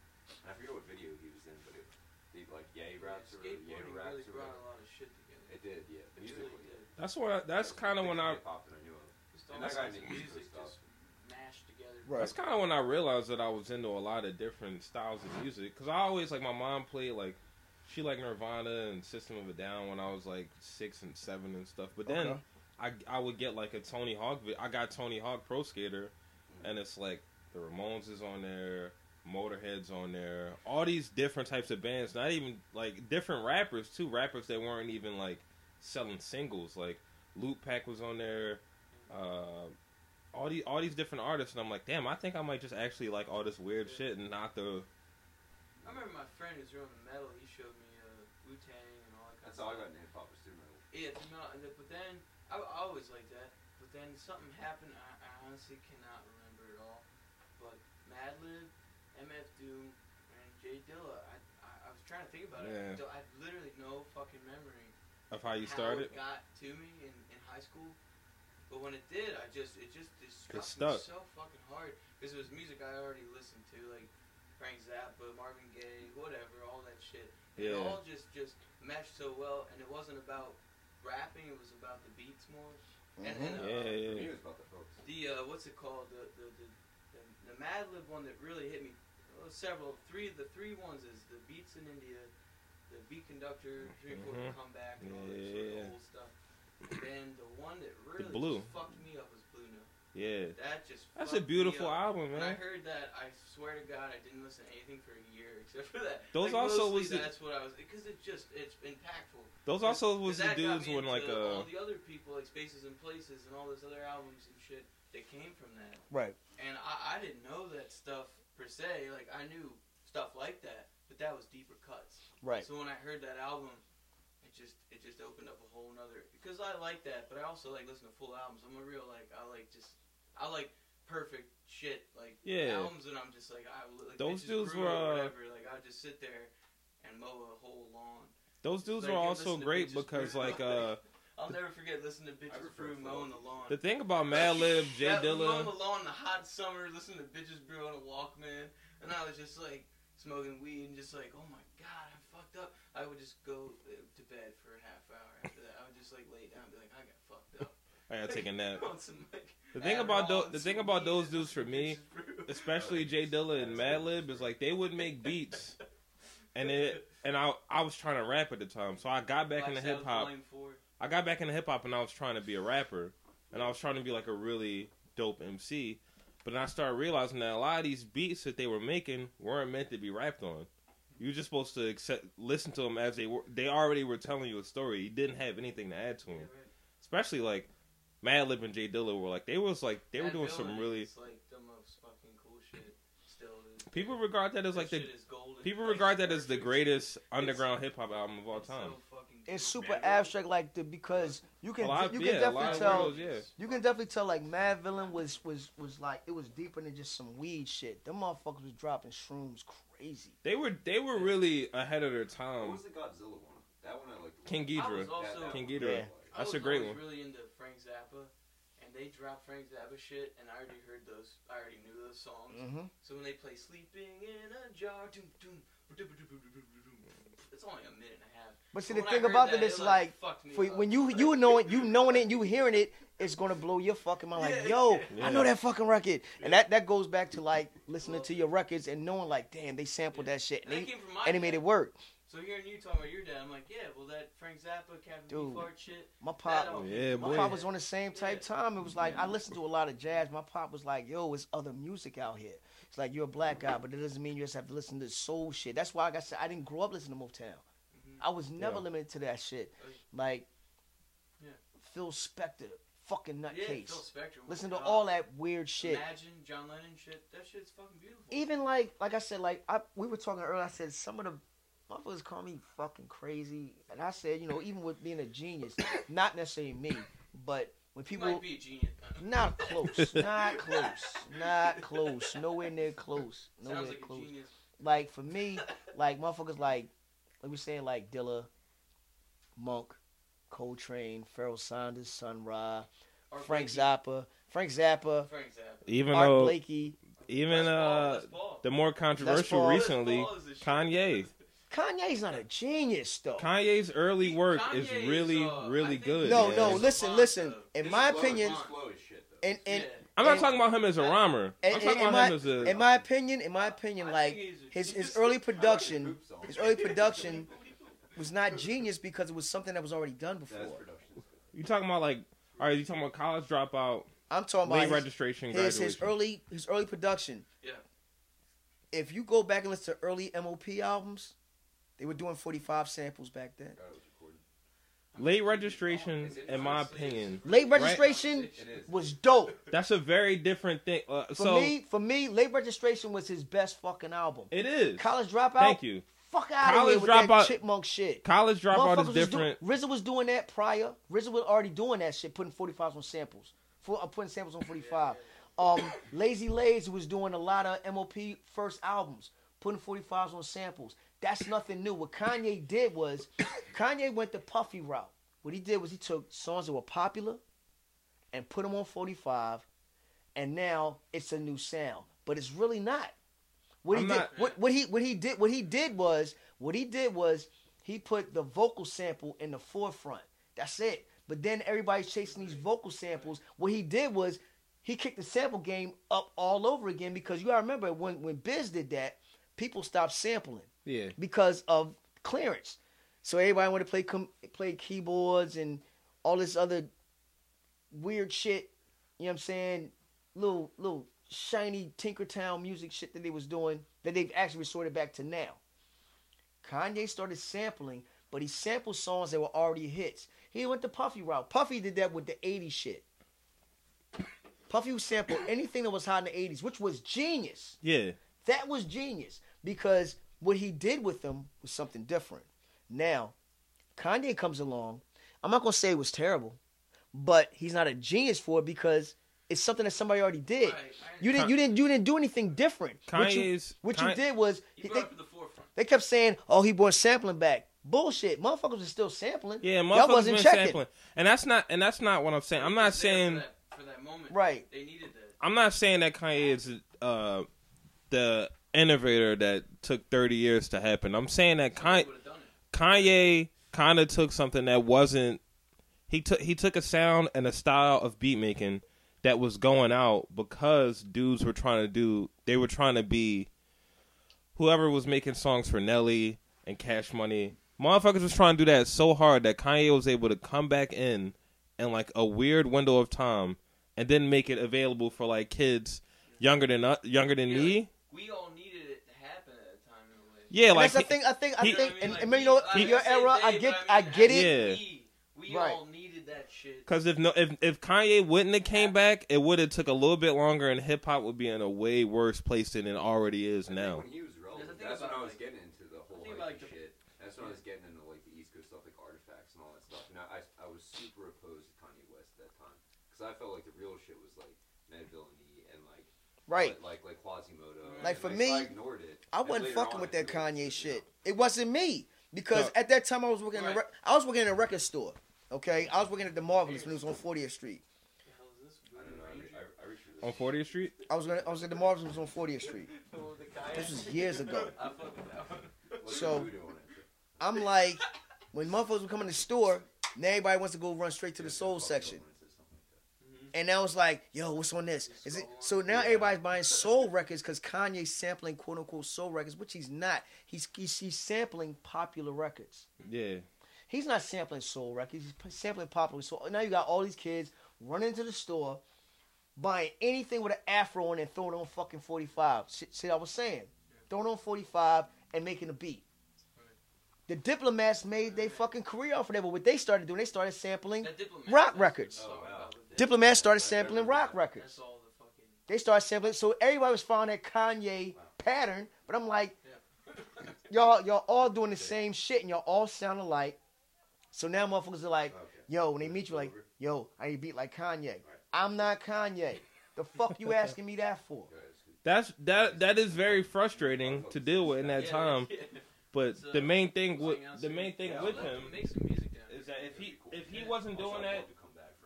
And I forget what video he was in, but it, they like yay raps or yay skateboarding raps really or brought whatever. a lot of shit together. It did, yeah. It Musically, really did. That's what. That's kind of when I. hip-hop that I knew of. And that guy kinds of made music music stuff. Just mashed together. Right. That's kind of when I realized that I was into a lot of different styles of music. Cause I always like my mom played like she liked Nirvana and System of a Down when I was like six and seven and stuff. But then Okay. I I would get like a Tony Hawk. I got Tony Hawk Pro Skater, and it's like the Ramones is on there, Motorhead's on there, all these different types of bands. Not even like different rappers too. Rappers that weren't even like selling singles. Like Lootpack was on there. Uh, all these all these different artists, and I'm like, damn, I think I might just actually like all this weird shit and not the. I remember my friend who's real into metal. He showed me uh, Wu Tang and all that kind That's of all I stuff. got in hip hop was through metal. Yeah, it's not, and then- but then I, I always liked that. But then something happened. I, I honestly cannot remember it all. But Madlib, MF Doom, and J Dilla. I, I, I was trying to think about it. Yeah. I, I have literally no fucking memory Of how you how started, it got to me in, in high school. But when it did, I just it just it It struck me so fucking hard because it was music I already listened to, like Frank Zappa, Marvin Gaye, whatever, all that shit. And It all just just meshed so well, and it wasn't about rapping; it was about the beats more. And, and Mhm. uh, Yeah, For yeah. it was about the hooks. the uh, what's it called? The the the, the, the Madlib one that really hit me. Well, several, three. The three ones is the beats in India, the Beat Konducta, three and four Mhm. comeback, and all that sort Yeah. of old stuff. And then the one that really Blue. just fucked me up was Blue Note. Yeah, That just that's a fucked me beautiful up. album, When I heard that, I swear to God, I didn't listen to anything for a year except for that. Those Like, also mostly was the- that's what I was because it just it's impactful. Those also was the dudes when like into all uh, the other people like Spaces and Places and all those other albums and shit that came from that. Right. And I, I didn't know that stuff per se. Like I knew stuff like that, but that was deeper cuts. Right. So when I heard that album, it just it just opened up a whole nother because I like that, but I also like listening to full albums. I'm a real like I like just I like perfect shit like Yeah. albums, and I'm just like I like, Those Bitches dudes Brew were, or uh, whatever. Like I just sit there and mow a whole lawn. those dudes Like, were you also great because Brew. like uh, I'll never forget listening to bitches brew mowing the lawn. the thing about Madlib, Jay Yeah, mowing the lawn in the hot summer, listening to bitches brew on a Walkman, and I was just like smoking weed and just like, oh my god, I'm fucked up. I would just go uh, to bed for a half hour after that. I would just like lay down and be like, I got fucked up. I gotta take a nap. Some, like, The thing about tho- and the thing about those dudes for me, especially J Dilla and Madlib, is like they would make beats, and it and I I was trying to rap at the time, so I got back Black into hip hop. I got back into hip hop and I was trying to be a rapper and I was trying to be like a really dope MC. But then I started realizing that a lot of these beats that they were making weren't meant to be rapped on. You were just supposed to accept, listen to them as they were. They already were telling you a story. You didn't have anything to add to Yeah, them. right. Especially like Madlib and J Dilla were like they was like they were That doing some really. is, like the most fucking cool shit. Still. People regard that as like That the shit is golden. people Like, regard that as the greatest underground hip hop album of all It's so time. It's super Man, abstract, like the because you can lot, you can a lot definitely tell words, yeah. you can definitely tell like Madvillain was was was like it was deeper than just some weed shit. Them motherfuckers was dropping shrooms crazy. They were they were really ahead of their time. What was the Godzilla one? That one I liked. King was Ghidorah. also- That- that King one I Ghidorah. I That's was a great always one. really into Frank Zappa, and they dropped Frank Zappa shit, and I already heard those. I already knew those songs. Mm-hmm. So when they play "Sleeping in a Jar," doom, doom, ba-doom, ba-doom, ba-doom, ba-doom, it's only a minute and a half. But see, When the thing about that, it is it, like fucked for when you you knowing you knowing it, you hearing it, it's gonna blow your fucking mind. Like, Yeah, yo, yeah. I know that fucking record, and that that goes back to like listening to your records and knowing like, damn, they sampled that shit And and they, came from my and they made it work. So hearing you talking about your dad, I'm like, yeah, well that Frank Zappa, Captain Dude. Beefheart shit. My pop, oh, Yeah, my boy. pop was on the same type Yeah. time. It was like I listened to a lot of jazz. My pop was like, yo, it's other music out here. It's like you're a black guy, but it doesn't mean you just have to listen to soul shit. That's why, like I said, I didn't grow up listening to Motown. Mhm. I was never Yeah. limited to that shit. Oh, Like Yeah. Phil Spector, fucking Yeah, nutcase. Phil Spector. oh Listen to God. all that weird shit. Imagine John Lennon shit. That shit's fucking beautiful. Even like, like I said, like I we were talking earlier. I said some of the motherfuckers call me fucking crazy, and I said, you know, even with being a genius, not necessarily me, but when you people might be a genius. not close, not close, not close, nowhere near close, nowhere like close. a. Like for me, like motherfuckers like like we saying like Dilla, Monk, Coltrane, Pharoah Sanders, Sun Ra, Art Frank Blakey. Zappa, Frank Zappa, Frank Zappa. Even Art though Blakey, even Les Paul, uh Les Paul. the more controversial recently, Les Paul is the shit. Kanye. Kanye's not a genius though. Kanye's early work is Kanye really, uh, really good. No, he's no, listen, listen. In His my opinion, his flow is shit and and Yeah. I'm not and- talking about him as a rhymer. and- I'm talking in about my- him as a. in my opinion, in my opinion, like think he's a his his early I like the production, his early production was not genius because it was something that was already done before. production. you talking about like? All right, you talking about college dropout, I'm talking late about his, registration, his, his early his early production. Yeah. If you go back and listen to early MOP albums, they were doing 45 samples back then. God, it was recorded. late registration, in my opinion, Late registration It is. was dope. that's a very different thing. Uh, For so me, for me, late registration was his best fucking album. it is. College dropout. Thank you. Fuck out of College here with that Dropout- chipmunk shit. College dropout Motherfuckers is was different. doing- RZA was doing that prior. RZA was already doing that shit, putting 45s on samples. For, uh, putting samples on 45. Um, Laze-E-Laze was doing a lot of MOP first albums, putting 45s on samples. That's nothing new. What Kanye did was, Kanye went the puffy route. What he did was he took songs that were popular and put them on 45, and now it's a new sound. But it's really not. What he I'm did, not- what, what he what he did, what he did was, what he did was, he put the vocal sample in the forefront. That's it. But then everybody's chasing these vocal samples. What he did was, he kicked the sample game up all over again because you gotta remember when when Biz did that, people stopped sampling Yeah. because of clearance. So everybody wanted to play com- play keyboards and all this other weird shit. You know what I'm saying? Little little shiny Tinkertown music shit that they was doing that they've actually resorted back to now. Kanye started sampling, but he sampled songs that were already hits. He went the Puffy route. Puffy did that with the 80s shit. Puffy would sample anything that was hot in the 80s, which was genius. Yeah. That was genius because what he did with them was something different. Now, Kanye comes along. I'm not gonna say it was terrible, but he's not a genius for it because it's something that somebody already did. Right, You didn't. You didn't. You didn't do anything different. what you, Kanye's what Kan- you did was He they, brought it to the forefront. they kept saying, "Oh, he brought sampling back." Bullshit. Motherfuckers are still sampling. Yeah, Y'all motherfuckers wasn't been checking. sampling, and that's not and that's not what I'm saying. I'm not saying for that, for that moment. Right. They needed that. I'm not saying that Kanye is uh, the innovator that took 30 years to happen. I'm saying that Kanye, would've done it. Kanye kind of took something that wasn't. He took he took a sound and a style of beat making that was going out because dudes were trying to do. They were trying to be. Whoever was making songs for Nelly and Cash Money, motherfuckers was trying to do that so hard that Kanye was able to come back in in like a weird window of time and then make it available for like kids younger than uh, younger than Yeah, me. like, we all needed it to happen at that time in a way. Yeah, And like that's the thing. I think. I he- think. You know And, what I and mean? you know, Like, what? like, your I said era. I get. I mean, get it. Yeah. We, we Right. all needed that shit. Because if no, if if Kanye wouldn't have came back, it would have took a little bit longer, and hip hop would be in a way worse place than it already is I think now. when he was relevant, Because that's when I was like- getting into the whole think hypey about, like, the- shit. That's when I was getting into like the East Coast stuff, like artifacts and all that stuff. And I, I, I was super opposed to Kanye West at that time because I felt like the real shit was like Madvillainy and like Right. like like Quasimoto. Like, and, for so me, I ignored it. I wasn't fucking with that Kanye you shit. know, It wasn't me because No. at that time I was working in a Right. rec- I was working in a record store. Okay, I was working at the Marvelous when it was on 40th Street. the hell is this? I don't know. I, re- I, I reached for this. On 40th Street, I was gonna, I was at the Marvelous when it was on 40th Street. The guy- This was years ago. I fuck with that one. What's so- the voodoo on it? I'm like, when motherfuckers would come in the store, now everybody wants to go run straight to the soul section. Mm-hmm. And now it's like, yo, what's on this? Is it so now everybody's buying soul records because Kanye's sampling quote unquote soul records, which he's not. He's he's, he's sampling popular records. yeah, He's not sampling soul records. He's sampling popular soul. Now you got all these kids running to the store, buying anything with an afro on it and throwing it on fucking 45. See, see I was saying? Throwing it on 45 and making a beat. The diplomats made their fucking career off of that, but what they started doing, they started sampling. Rock records. that's all Oh, wow. about the Diplomats started sampling rock records. That's all the fucking. They started sampling, so everybody was following that Kanye pattern. But I'm like, y'all, y'all all doing the same shit, and y'all all sound alike. So now motherfuckers are like, Okay. yo, when they meet you, like, yo, I need a beat like Kanye. I'm not Kanye. The fuck you asking me that for? that's that that is very frustrating to deal with in that Yeah, time. yeah. But So, the main thing with the main thing Yeah, with him them make some music down is that if he if he wasn't doing that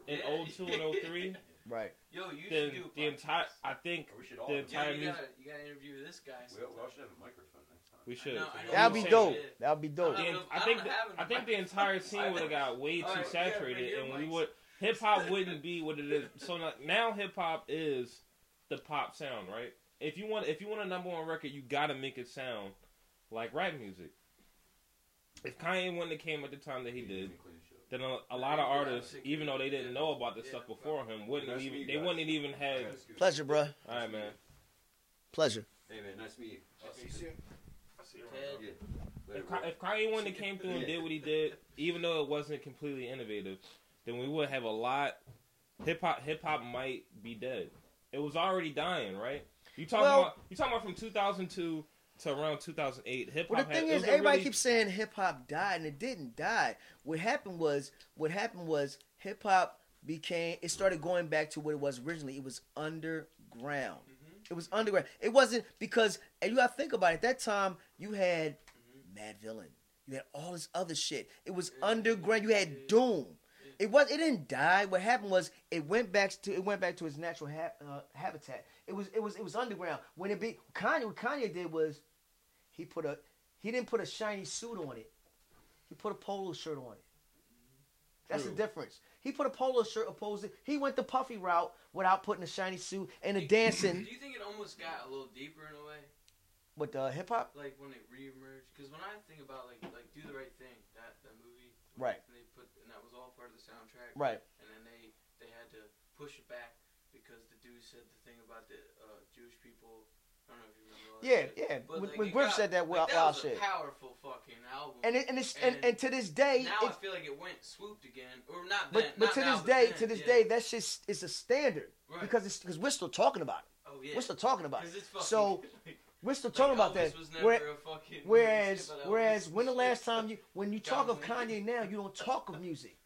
in Yeah. 02 and 03, Right. Yo, you then should do a the entire. I think We should all. the do Yo, entire you music gotta, you gotta interview this guy. We we all should have a microphone next time. we should. know, I know. That'd be dope. shit. That'd be dope. I the, I I think the, I think the entire scene would have got way too Alright, you gotta bring saturated, your and we would hip hop wouldn't be what it is. So now, now hip hop is the pop sound, right? If you want, if you want a number one record, you gotta make it sound like rap music. If Kanye wouldn't have came at the time that he did, then a, a lot of artists, even though they didn't know about this stuff before him, wouldn't have even they wouldn't even have. Pleasure, bruh. All right, man. Pleasure. Hey man, nice to meet you. I'll see you soon. Ted, Yeah. If, Later, Ka- if Kanye wouldn't have came through and did what he did, even though it wasn't completely innovative, then we would have a lot. Hip hop, hip hop might be dead. It was already dying, right? You talking Well- about you talking about from 2002 to around 2008. Hip hop. Well, the thing had, is, everybody really- keeps saying hip hop died, and it didn't die. What happened was, what happened was, hip hop became. It started going back to what it was originally. It was underground. Mm-hmm. It was underground. It wasn't because, and you got to think about it. At that time, you had mm-hmm. Madvillain. You had all this other shit. It was mm-hmm. underground. You had Doom. It was. It didn't die. What happened was it went back to it went back to its natural ha- uh, habitat. It was it was it was underground. When it be Kanye, what Kanye did was he put a he didn't put a shiny suit on it. He put a polo shirt on it. That's True. the difference. He put a polo shirt opposed it. He went the puffy route without putting a shiny suit and a dancing. Do you think it almost got a little deeper in a way? with the hip hop. like when it reemerged. Because when I think about like like do the right thing, that that movie, Right. And they put and that was all part of the soundtrack, Right. And then they they had to push it back because the dude said the thing about the uh, Jewish people. I don't know if you remember. That Yeah, shit. yeah. But, When, like, when Griff got- said that like, wild, that was shit. a powerful fucking album. And it, and it's and, And and to this day, now I feel like it went swooped again, or not. but then, but not to now, this but day, then, to this yeah. day, that's just it's a standard Right. because it's because we're still talking about it. oh yeah, We're still talking about it. So like, we're still talking about Elvis that. was never Where- a fucking- Whereas, shit whereas, when the last time you, when you talk of Kanye now, you don't talk of music.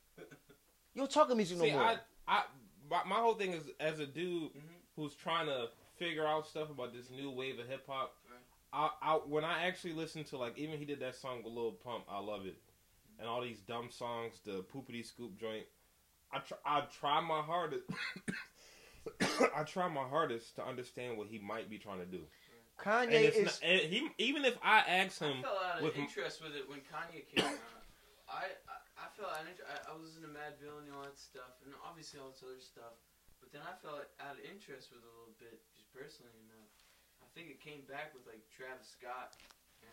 You don't talk of music See, no more. I, I, my, my whole thing is as a dude Mhm. who's trying to figure out stuff about this new wave of hip hop. Right. I, I, when I actually listen to like even he did that song with Lil Pump, I love it, and all these dumb songs, the poopity scoop joint. I try, I try my hardest. I try my hardest to understand what he might be trying to do. And Kanye is not, he, even if I ask I him, fell out of with m- interest with it when Kanye came out. I, I I felt out of inter- I, I was listening to villain and all that stuff, and obviously all this other stuff. But then I felt out of interest with it a little bit, just personally. And uh, I think it came back with like Travis Scott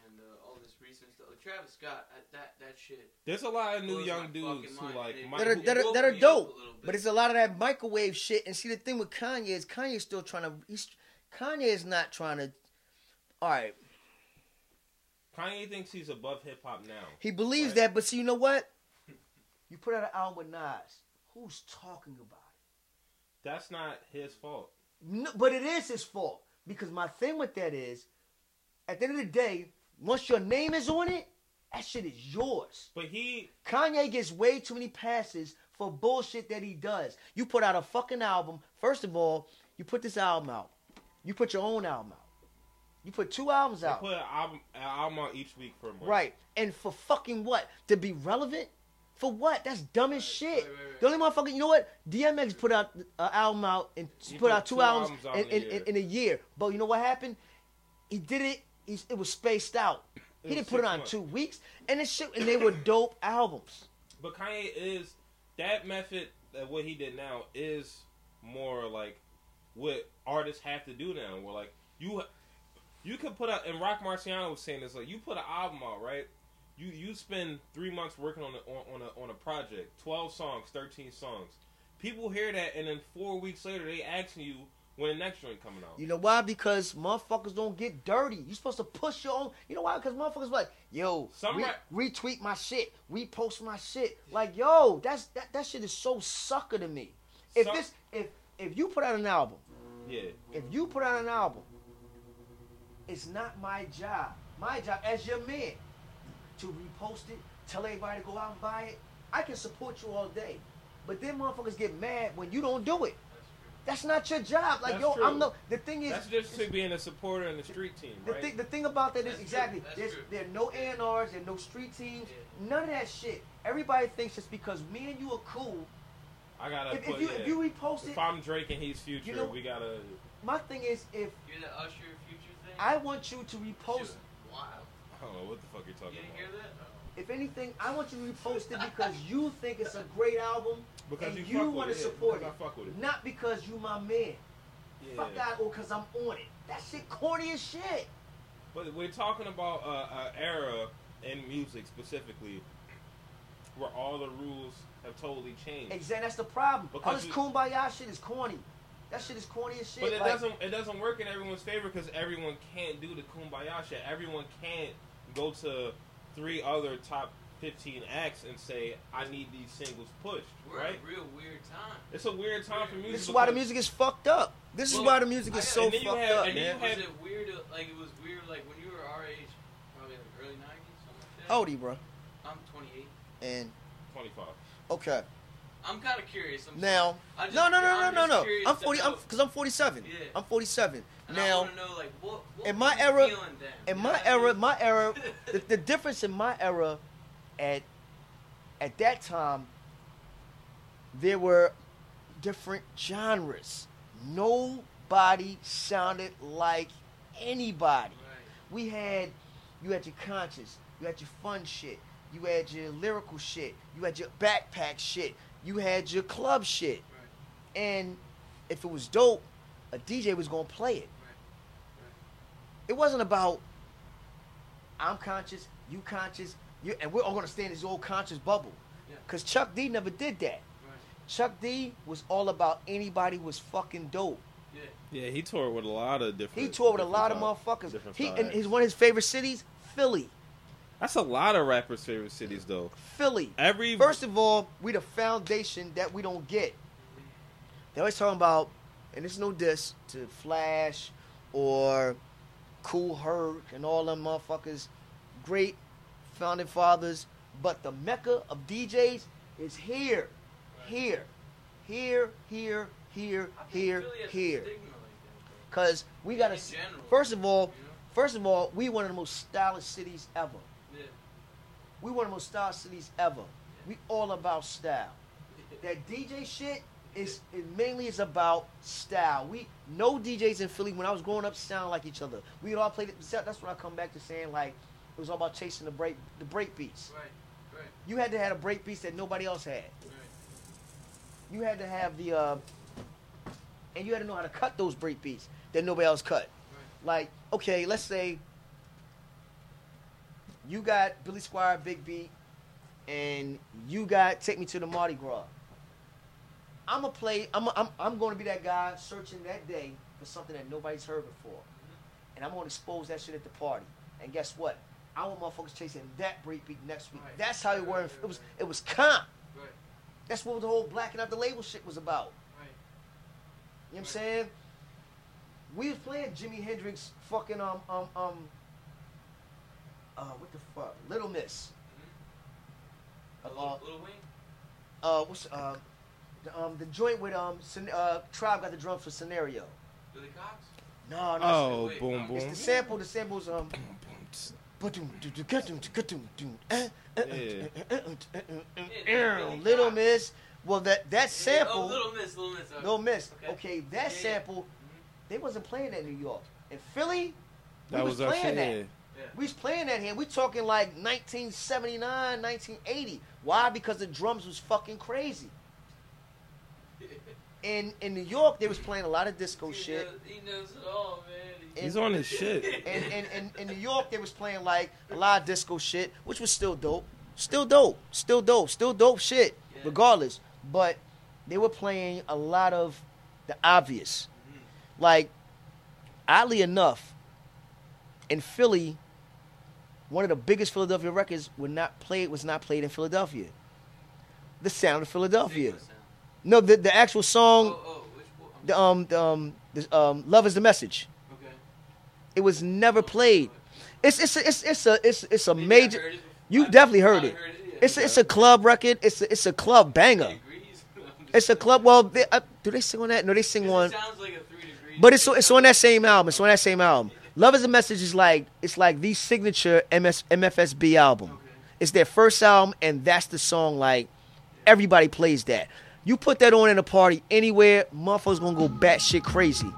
and uh, all this recent stuff. Like, Travis Scott, I, that that shit. there's a lot of new young dudes who like It- That are- that are- that are dope, a little bit. But it's a lot of that microwave shit. And see, the thing with Kanye is Kanye's still trying to. He's Kanye is not trying to. All right, Kanye thinks he's above hip hop now. he believes Right. that, but see, you know what? You put out an album with Nas. Who's talking about it? That's not his fault. No, but it is his fault because my thing with that is, at the end of the day, once your name is on it, that shit is yours. But he Kanye gets way too many passes for bullshit that he does. You put out a fucking album. First of all, you put this album out. You put your own album out. You put two albums out. put an album, an album out each week for a month. Right. And for fucking what? To be relevant? For what? That's dumb as shit. right, right, right. The only motherfucker, you know what? DMX put out an album out and He put put out two, two albums, albums out in, in a in, year. in, a year. But you know what happened? He did it. He's, it was spaced out. He didn't put it on months. two weeks, and it shit, and they were dope albums. But Kanye is that method that what he did now is more like what artists have to do now. Where like you you could put out and Roc Marciano was saying this like you put an album out right. You you spend three months working on a, on, on a on a project, twelve songs, thirteen songs. People hear that, and then four weeks later they asking you when the next joint coming out. You know why? Because motherfuckers don't get dirty. You supposed to push your own. You know why? Because motherfuckers like, yo, Some re- rap- retweet my shit, repost my shit. Like, yo, that's that, that shit is so sucker to me. If this, if if you put out an album, yeah, if you put out an album, it's not my job. My job as your man to repost it, tell everybody to go out and buy it. I can support you all day, but then motherfuckers get mad when you don't do it. That's That's not your job. Like, That's yo, true. I'm no. The thing is, that's just to being a supporter in the street team, the right? thing, the thing about that is That's true. exactly That's there's true. there are no A&Rs, there are no street teams, Yeah. none of that shit. Everybody thinks just because me and you are cool. I gotta If, put if you yeah. if you repost it, If I'm Drake and he's Future, You know- we gotta. my thing is if You're the Usher future thing. I want you to repost. Shit, Wild. I don't know what the fuck you're You talking didn't about. hear that? If anything, I want you to repost it because you think it's a great album, Because and you, you wanna support because it. I fuck with it. not because you my man. Yeah. Fuck that, or because I'm on it. That shit corny as shit. But we're talking about uh, an era in music specifically where all the rules have totally changed. Exactly, that's the problem. All Because this you- kumbaya shit is corny. That shit is corny as shit. But it Like, doesn't it doesn't work in everyone's favor because everyone can't do the kumbaya shit. Everyone can't go to three other top fifteen acts and say I need these singles pushed. We're right? at a real weird time. It's a weird time for music. This is why the music is fucked up. This is why the music is got- so and fucked you have- up, and then man. you Was it weird? Like it was weird. Like when you were our age, probably like early '90s, something like that. How old are you, bro? I'm 28. And 25. okay, I'm kind of curious. I'm now, sorry. I just- no, no, no, no, I'm no, no. I'm 40. I'm because I'm 47. Yeah. I'm 47. And I now, know like what, what in my era- then? in my know what I era, mean? my era, the, the difference in my era, at at that time, there were different genres. Nobody sounded like anybody. Right. We had, you had your conscious, you had your fun shit, you had your lyrical shit, you had your backpack shit, you had your club shit. And if it was dope, a DJ was gonna play it. It wasn't about I'm conscious, you conscious, you and we're all gonna stay in this old conscious bubble. Yeah. Cause Chuck D never did that. Chuck D was all about anybody was fucking dope. Yeah. Yeah, he toured with a lot of different. He toured with a lot of motherfuckers. He and styles. his one of his favorite cities, Philly. That's a lot of rappers' favorite cities, though. Philly. Every First of all, we the foundation that we don't get. They always talking about, and it's no diss to Flash or Kool Herc and all them motherfuckers, great founding fathers, but the mecca of DJs is here, here, here, here, here, here, Philly has a here. stigma like that, Cause we gotta. First of all, though, you know? first of all, we one of the most stylish cities ever. We one of the most stylish cities ever. We all about style. That DJ shit is it mainly is about style. We no DJs in Philly when I was growing up sound like each other. We all played it. That's when I come back to saying like it was all about chasing the break the break beats. Right. Right. You had to have a break beats that nobody else had. Right. You had to have the uh, and you had to know how to cut those break beats that nobody else cut. Like okay, let's say you got Billy Squier, Big Beat, and you got Take Me to the Mardi Gras. I'm gonna play. I'm I'm I'm going to be that guy searching that day for something that nobody's heard before, and I'm gonna expose that shit at the party. And guess what? I want motherfuckers chasing that breakbeat next week. Right. That's how it Right, It was it was comp. Right. That's what the whole blacking out the label shit was about. Right. You know what I'm saying? We was playing Jimi Hendrix fucking um um um uh what the fuck? Little Miss. A Uh, little, little wing. uh what's uh the, um the joint with um Scen- uh Tribe got the drums for scenario. Billy Cox. No, no. Oh, Wait, boom, boom. It's the sample, the samples um Little Miss. Well that that Oh, Sample Little Miss. Little Miss. okay. Little Miss. Okay. Okay, that Yeah, yeah. sample mm-hmm. they wasn't playing that in New York. In Philly, we That was, was our playing shit. that. Yeah. We was playing that here. We talking like 1979, 1980. Why? Because the drums was fucking crazy. In in New York, they was playing a lot of disco he shit. Knows, he knows it all, man. He- He's on his shit. And in, in, in New York, they was playing like a lot of disco shit, which was still dope. Still dope. Still dope. Still dope shit, Yeah. regardless. But they were playing a lot of the obvious. Mm-hmm. Like, oddly enough, in Philly, one of the biggest Philadelphia records would not played was not played in Philadelphia. The Sound of Philadelphia. No, the the actual song, Oh, oh, which the um the um the, um Love is the Message. Okay. It was never played. It's it's a, it's it's a it's it's a Maybe major. It. You I definitely heard it. yeah. It's a, it's a club record. It's a, it's a club banger. degrees. I'm just It's a club. Well, they, uh, do they sing on that? No, they sing on. It sounds like a three degrees. But it's it's on that same album. It's on that same album. Love is a message is like it's like the signature MS, MFSB album. Okay. It's their first album, and that's the song. Like everybody plays that. You put that on in a party anywhere, motherfuckers gonna go batshit crazy.